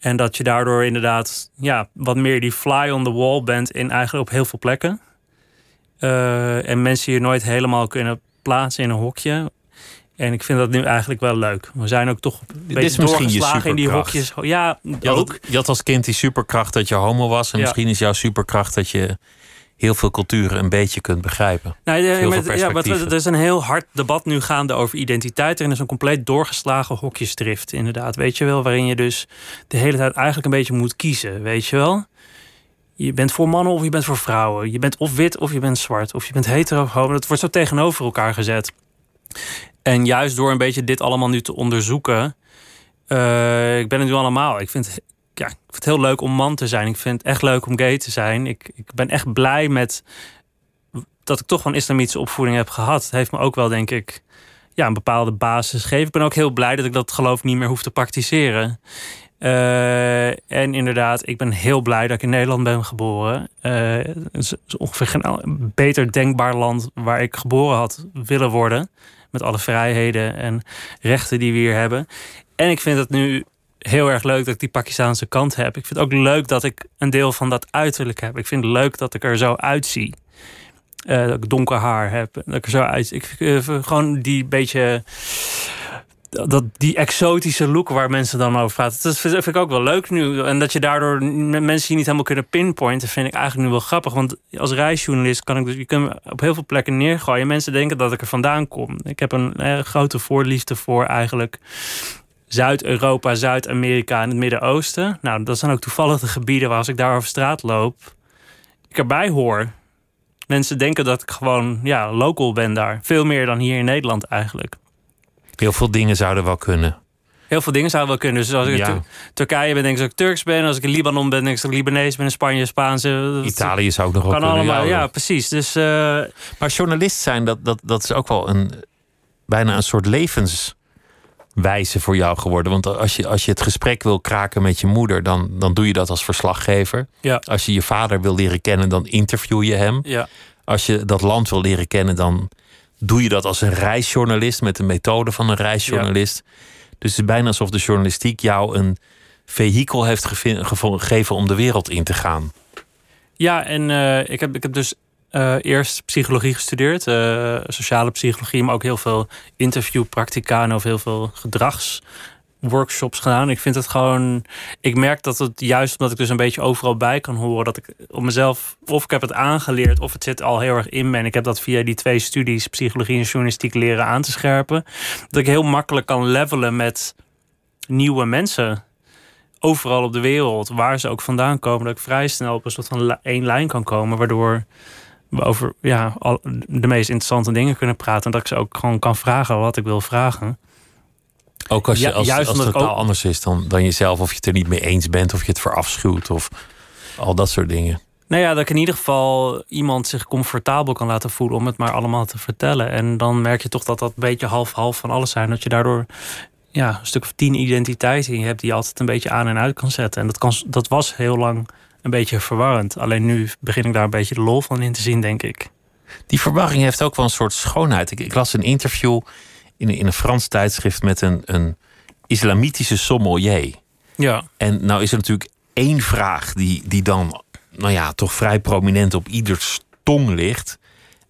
E: En dat je daardoor inderdaad ja, wat meer die fly on the wall bent in eigenlijk op heel veel plekken. Uh, en mensen je nooit helemaal kunnen plaatsen in een hokje. En ik vind dat nu eigenlijk wel leuk. We zijn ook toch een beetje doorgeslagen in die hokjes. Ja,
D: je had, ook. je had als kind die superkracht dat je homo was. En misschien is jouw superkracht dat je heel veel culturen een beetje kunt begrijpen.
E: Nou, ja, maar er is een heel hard debat nu gaande over identiteit. En er is een compleet doorgeslagen hokjesdrift, inderdaad. Weet je wel, waarin je dus de hele tijd eigenlijk een beetje moet kiezen, weet je wel. Je bent voor mannen of je bent voor vrouwen. Je bent of wit of je bent zwart. Of je bent hetero of homo. Dat wordt zo tegenover elkaar gezet. En juist door een beetje dit allemaal nu te onderzoeken... Uh, ik ben het nu allemaal. Ik vind ja, ik vind het heel leuk om man te zijn. Ik vind het echt leuk om gay te zijn. Ik, ik ben echt blij met dat ik toch een islamitische opvoeding heb gehad. Het heeft me ook wel, denk ik, ja, een bepaalde basis gegeven. Ik ben ook heel blij dat ik dat geloof niet meer hoef te praktiseren. Uh, en inderdaad, ik ben heel blij dat ik in Nederland ben geboren. Uh, het is ongeveer geen beter denkbaar land waar ik geboren had willen worden. Met alle vrijheden en rechten die we hier hebben. En ik vind het nu heel erg leuk dat ik die Pakistaanse kant heb. Ik vind het ook leuk dat ik een deel van dat uiterlijk heb. Ik vind het leuk dat ik er zo uitzie. Uh, dat ik donker haar heb. Dat ik er zo uit. Ik uh, gewoon die beetje. Dat, die exotische look waar mensen dan over praten. Dat vind ik ook wel leuk nu. En dat je daardoor mensen die niet helemaal kunnen pinpointen, vind ik eigenlijk nu wel grappig. Want als reisjournalist kan ik dus. Je kunt op heel veel plekken neergooien. Mensen denken dat ik er vandaan kom. Ik heb een eh, grote voorliefde voor eigenlijk Zuid-Europa, Zuid-Amerika en het Midden-Oosten. Nou, dat zijn ook toevallig de gebieden waar als ik daar over straat loop, ik erbij hoor. Mensen denken dat ik gewoon ja, local ben daar. Veel meer dan hier in Nederland eigenlijk.
D: Heel veel dingen zouden wel kunnen.
E: Heel veel dingen zouden wel kunnen. Dus als ik in Turkije ben, denk ik dat ik Turks ben. Als ik in Libanon ben, denk ik dat ik Libanees ben. In Spanje, Spaanse.
D: Italië zou ook nog wel
E: kan
D: kunnen.
E: Allemaal, ja, precies. Dus, uh...
D: Maar journalist zijn, dat, dat, dat is ook wel een, bijna een soort levens wijze voor jou geworden? Want als je, als je het gesprek wil kraken met je moeder, dan, dan doe je dat als verslaggever.
E: Ja.
D: Als je je vader wil leren kennen, dan interview je hem.
E: Ja.
D: Als je dat land wil leren kennen, dan doe je dat als een reisjournalist met de methode van een reisjournalist. Dus het is bijna alsof de journalistiek jou een vehikel heeft gegeven om de wereld in te gaan.
E: Ja, en uh, ik, heb, ik heb dus uh, eerst psychologie gestudeerd, uh, sociale psychologie, maar ook heel veel interviewpraktica en heel veel gedragsworkshops gedaan. Ik vind het gewoon. Ik merk dat het juist omdat ik dus een beetje overal bij kan horen, dat ik op mezelf, of ik heb het aangeleerd, of het zit al heel erg in me. En ik heb dat via die twee studies, psychologie en journalistiek, leren aan te scherpen. Dat ik heel makkelijk kan levelen met nieuwe mensen overal op de wereld, waar ze ook vandaan komen, dat ik vrij snel op een soort van één lijn kan komen, waardoor over ja, al, de meest interessante dingen kunnen praten. En dat ik ze ook gewoon kan vragen wat ik wil vragen.
D: Ook als, je, als, juist als het totaal ook... anders is dan, dan jezelf, of je het er niet mee eens bent, of je het verafschuwt, of al dat soort dingen.
E: Nou ja, dat ik in ieder geval iemand zich comfortabel kan laten voelen om het maar allemaal te vertellen. En dan merk je toch dat dat een beetje half-half van alles zijn. Dat je daardoor ja, een stuk of tien identiteiten in je hebt die je altijd een beetje aan en uit kan zetten. En dat, kan, dat was heel lang een beetje verwarrend. Alleen nu begin ik daar een beetje de lol van in te zien, denk ik.
D: Die verwarring heeft ook wel een soort schoonheid. Ik, ik las een interview in, in een Frans tijdschrift met een, een islamitische sommelier.
E: Ja.
D: En nou is er natuurlijk één vraag die, die dan, nou ja, toch vrij prominent op ieders tong ligt.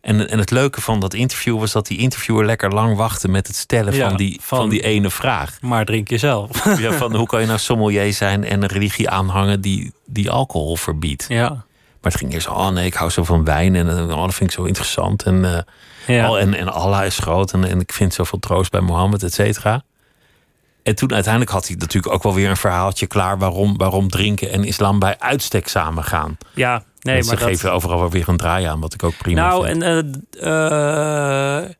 D: En, en het leuke van dat interview was dat die interviewer lekker lang wachtte met het stellen van, die, van, die ene vraag.
E: Maar drink je zelf.
D: Ja, van hoe kan je nou sommelier zijn en een religie aanhangen die, die alcohol verbiedt?
E: Ja.
D: Maar het ging eerst, oh nee, ik hou zo van wijn en oh, dat vind ik zo interessant. En, uh, ja. oh, en, en Allah is groot en, en ik vind zoveel troost bij Mohammed, et cetera. En toen uiteindelijk had hij natuurlijk ook wel weer een verhaaltje klaar waarom, waarom drinken en islam bij uitstek samen gaan.
E: Ja, nee,
D: maar ze dat... geven overal wel weer een draai aan, wat ik ook prima
E: nou,
D: vind.
E: Nou, en uh,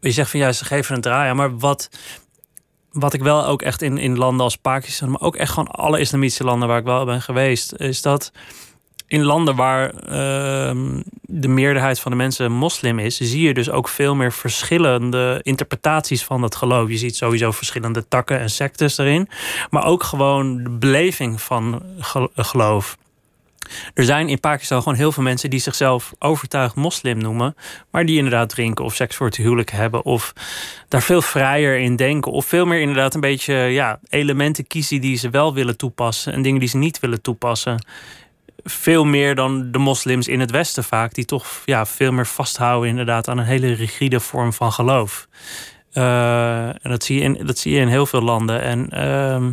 E: je zegt van ja, ze geven een draai aan, maar wat, wat ik wel ook echt in, in landen als Pakistan, maar ook echt gewoon alle islamitische landen waar ik wel ben geweest, is dat in landen waar uh, de meerderheid van de mensen moslim is, zie je dus ook veel meer verschillende interpretaties van dat geloof. Je ziet sowieso verschillende takken en sectes erin, maar ook gewoon de beleving van geloof. Er zijn in Pakistan gewoon heel veel mensen die zichzelf overtuigd moslim noemen, maar die inderdaad drinken of seks voor het huwelijk hebben of daar veel vrijer in denken of veel meer inderdaad een beetje ja, elementen kiezen die ze wel willen toepassen en dingen die ze niet willen toepassen veel meer dan de moslims in het Westen vaak, die toch ja, veel meer vasthouden inderdaad aan een hele rigide vorm van geloof. Uh, en dat zie, je in, dat zie je in heel veel landen. En uh,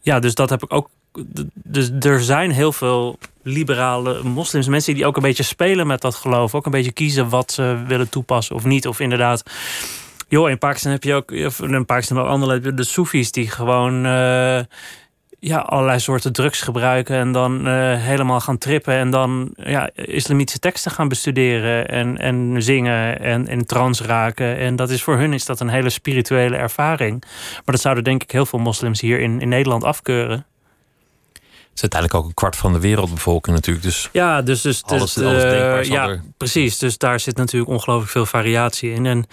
E: ja, dus dat heb ik ook. Dus er zijn heel veel liberale moslims, mensen die ook een beetje spelen met dat geloof, ook een beetje kiezen wat ze willen toepassen of niet. Of inderdaad. Joh, in Pakistan heb je ook, in Pakistan ook andere, de Soefies die gewoon. Uh, ja, allerlei soorten drugs gebruiken en dan uh, helemaal gaan trippen en dan ja, islamitische teksten gaan bestuderen en, en zingen en in trance raken. En dat is voor hun is dat een hele spirituele ervaring. Maar dat zouden denk ik heel veel moslims hier in, in Nederland afkeuren.
D: Het is uiteindelijk ook een kwart van de wereldbevolking natuurlijk. Dus
E: ja, dus, dus, alles, dus, alles denkbaar ja, er... precies. Dus daar zit natuurlijk ongelooflijk veel variatie in. En,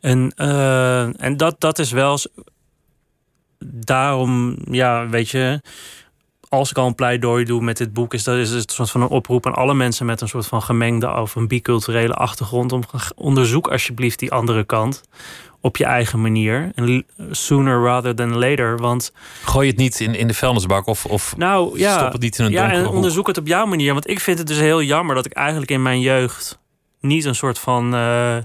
E: en, uh, en dat, dat is wel daarom, ja, weet je, als ik al een pleidooi doe met dit boek, is dat is het een soort van een oproep aan alle mensen met een soort van gemengde of een biculturele achtergrond. Om onderzoek alsjeblieft die andere kant op je eigen manier. En sooner rather than later. Want.
D: Gooi het niet in, in de vuilnisbak of, of
E: nou, ja,
D: stop het niet in een
E: Ja,
D: en
E: onderzoek het op jouw manier. Want ik vind het dus heel jammer dat ik eigenlijk in mijn jeugd niet een soort van. Uh,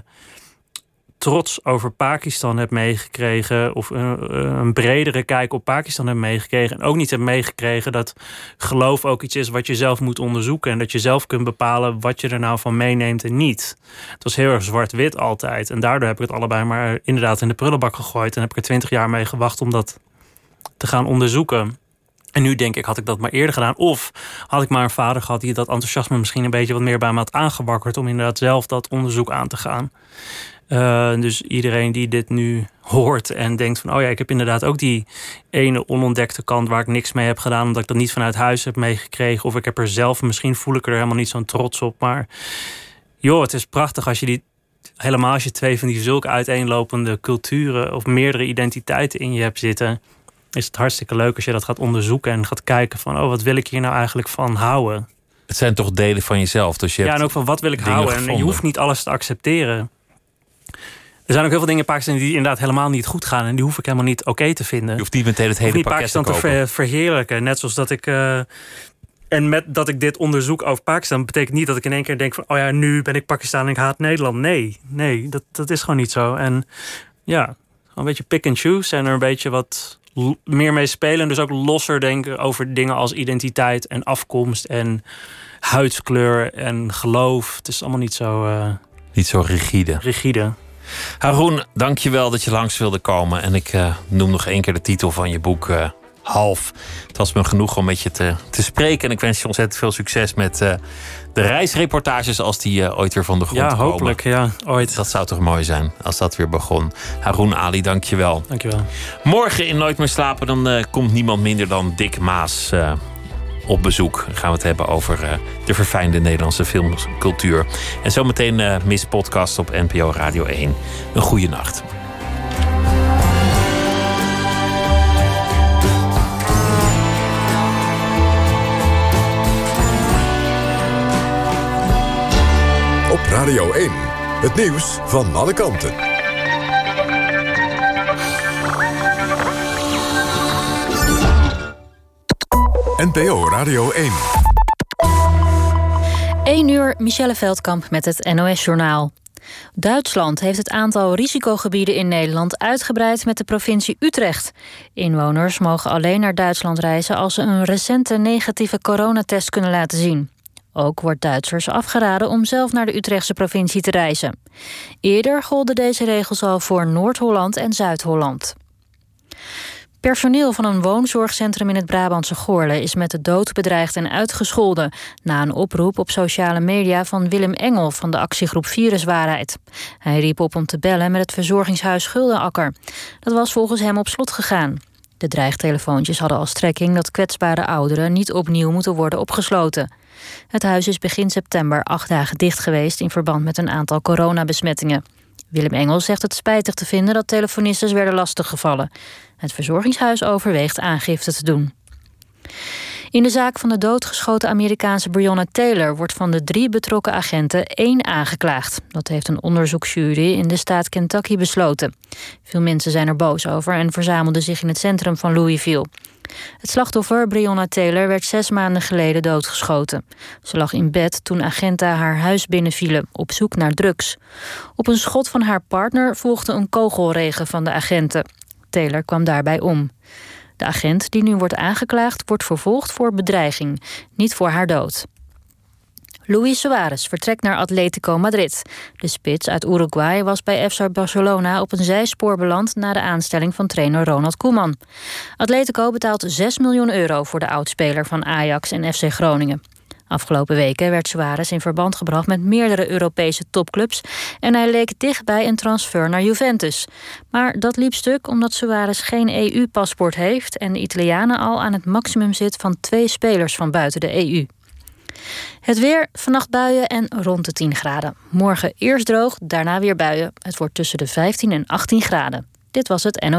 E: trots over Pakistan heb meegekregen. Of een, een, bredere kijk op Pakistan heb meegekregen. En ook niet heb meegekregen dat geloof ook iets is wat je zelf moet onderzoeken. En dat je zelf kunt bepalen wat je er nou van meeneemt en niet. Het was heel erg zwart-wit altijd. En daardoor heb ik het allebei maar inderdaad in de prullenbak gegooid. En heb ik er twintig jaar mee gewacht om dat te gaan onderzoeken. En nu denk ik, had ik dat maar eerder gedaan. Of had ik maar een vader gehad die dat enthousiasme misschien een beetje wat meer bij me had aangewakkerd. om inderdaad zelf dat onderzoek aan te gaan. Uh, dus iedereen die dit nu hoort en denkt van... oh ja, ik heb inderdaad ook die ene onontdekte kant... waar ik niks mee heb gedaan omdat ik dat niet vanuit huis heb meegekregen... of ik heb er zelf, misschien voel ik er helemaal niet zo'n trots op... maar joh, het is prachtig als je die... helemaal als je twee van die zulke uiteenlopende culturen... of meerdere identiteiten in je hebt zitten... is het hartstikke leuk als je dat gaat onderzoeken... en gaat kijken van, oh, wat wil ik hier nou eigenlijk van houden...
D: Het zijn toch delen van jezelf. Dus je
E: ja, en ook van wat wil ik houden. En je hoeft niet alles te accepteren. Er zijn ook heel veel dingen in Pakistan die inderdaad helemaal niet goed gaan. En die hoef ik helemaal niet oké te vinden.
D: Je hoeft niet meteen het hele pakket
E: Pakistan
D: te,
E: te verheerlijken. Net zoals dat ik... Uh, en met dat ik dit onderzoek over Pakistan... betekent niet dat ik in één keer denk van... oh ja, nu ben ik Pakistan en ik haat Nederland. Nee, nee, dat, dat is gewoon niet zo. En ja, een beetje pick and choose. En er een beetje wat meer mee spelen. Dus ook losser denken over dingen als identiteit en afkomst... en huidskleur en geloof. Het is allemaal niet zo... Uh,
D: niet zo rigide.
E: Rigide.
D: Haroon, dank je wel dat je langs wilde komen. En ik uh, noem nog één keer de titel van je boek. Uh, half. Het was me genoeg om met je te, te spreken. En ik wens je ontzettend veel succes met uh, de reisreportages als die ooit weer van de grond
E: ja,
D: komen.
E: Ja, hopelijk. Ja, ooit.
D: Dat zou toch mooi zijn als dat weer begon. Haroon Ali, dank je wel.
E: Dank je wel.
D: Morgen in Nooit meer slapen, dan komt niemand minder dan Dick Maas op bezoek. Gaan we het hebben over uh, de verfijnde Nederlandse filmcultuur. En zometeen uh, Miss Podcast op NPO Radio 1. Een goede nacht.
B: Op Radio 1, het nieuws van alle kanten. NPO Radio 1.
A: 1 uur, Michelle Veldkamp met het NOS-journaal. Duitsland heeft het aantal risicogebieden in Nederland uitgebreid met de provincie Utrecht. Inwoners mogen alleen naar Duitsland reizen als ze een recente negatieve coronatest kunnen laten zien. Ook wordt Duitsers afgeraden om zelf naar de Utrechtse provincie te reizen. Eerder golden deze regels al voor Noord-Holland en Zuid-Holland. Personeel van een woonzorgcentrum in het Brabantse Goorle is met de dood bedreigd en uitgescholden na een oproep op sociale media van Willem Engel van de actiegroep Viruswaarheid. Hij riep op om te bellen met het verzorgingshuis Guldenakker. Dat was volgens hem op slot gegaan. De dreigtelefoontjes hadden als strekking dat kwetsbare ouderen niet opnieuw moeten worden opgesloten. Het huis is begin september acht dagen dicht geweest in verband met een aantal coronabesmettingen. Willem Engel zegt het spijtig te vinden dat telefonistes werden lastiggevallen. Het verzorgingshuis overweegt aangifte te doen. In de zaak van de doodgeschoten Amerikaanse Breonna Taylor wordt van de drie betrokken agenten één aangeklaagd. Dat heeft een onderzoeksjury in de staat Kentucky besloten. Veel mensen zijn er boos over en verzamelden zich in het centrum van Louisville. Het slachtoffer, Breonna Taylor, werd zes maanden geleden doodgeschoten. Ze lag in bed toen agenten haar huis binnenvielen op zoek naar drugs. Op een schot van haar partner volgde een kogelregen van de agenten. Taylor kwam daarbij om. De agent die nu wordt aangeklaagd wordt vervolgd voor bedreiging, niet voor haar dood. Luis Suarez vertrekt naar Atletico Madrid. De spits uit Uruguay was bij FC Barcelona op een zijspoor beland na de aanstelling van trainer Ronald Koeman. Atletico betaalt 6 miljoen euro voor de oudspeler van Ajax en FC Groningen. Afgelopen weken werd Suarez in verband gebracht met meerdere Europese topclubs en hij leek dichtbij een transfer naar Juventus. Maar dat liep stuk omdat Suarez geen EU-paspoort heeft en de Italianen al aan het maximum zit van twee spelers van buiten de EU. Het weer, vannacht buien en rond de 10 graden. Morgen eerst droog, daarna weer buien. Het wordt tussen de 15 en 18 graden. Dit was het NO.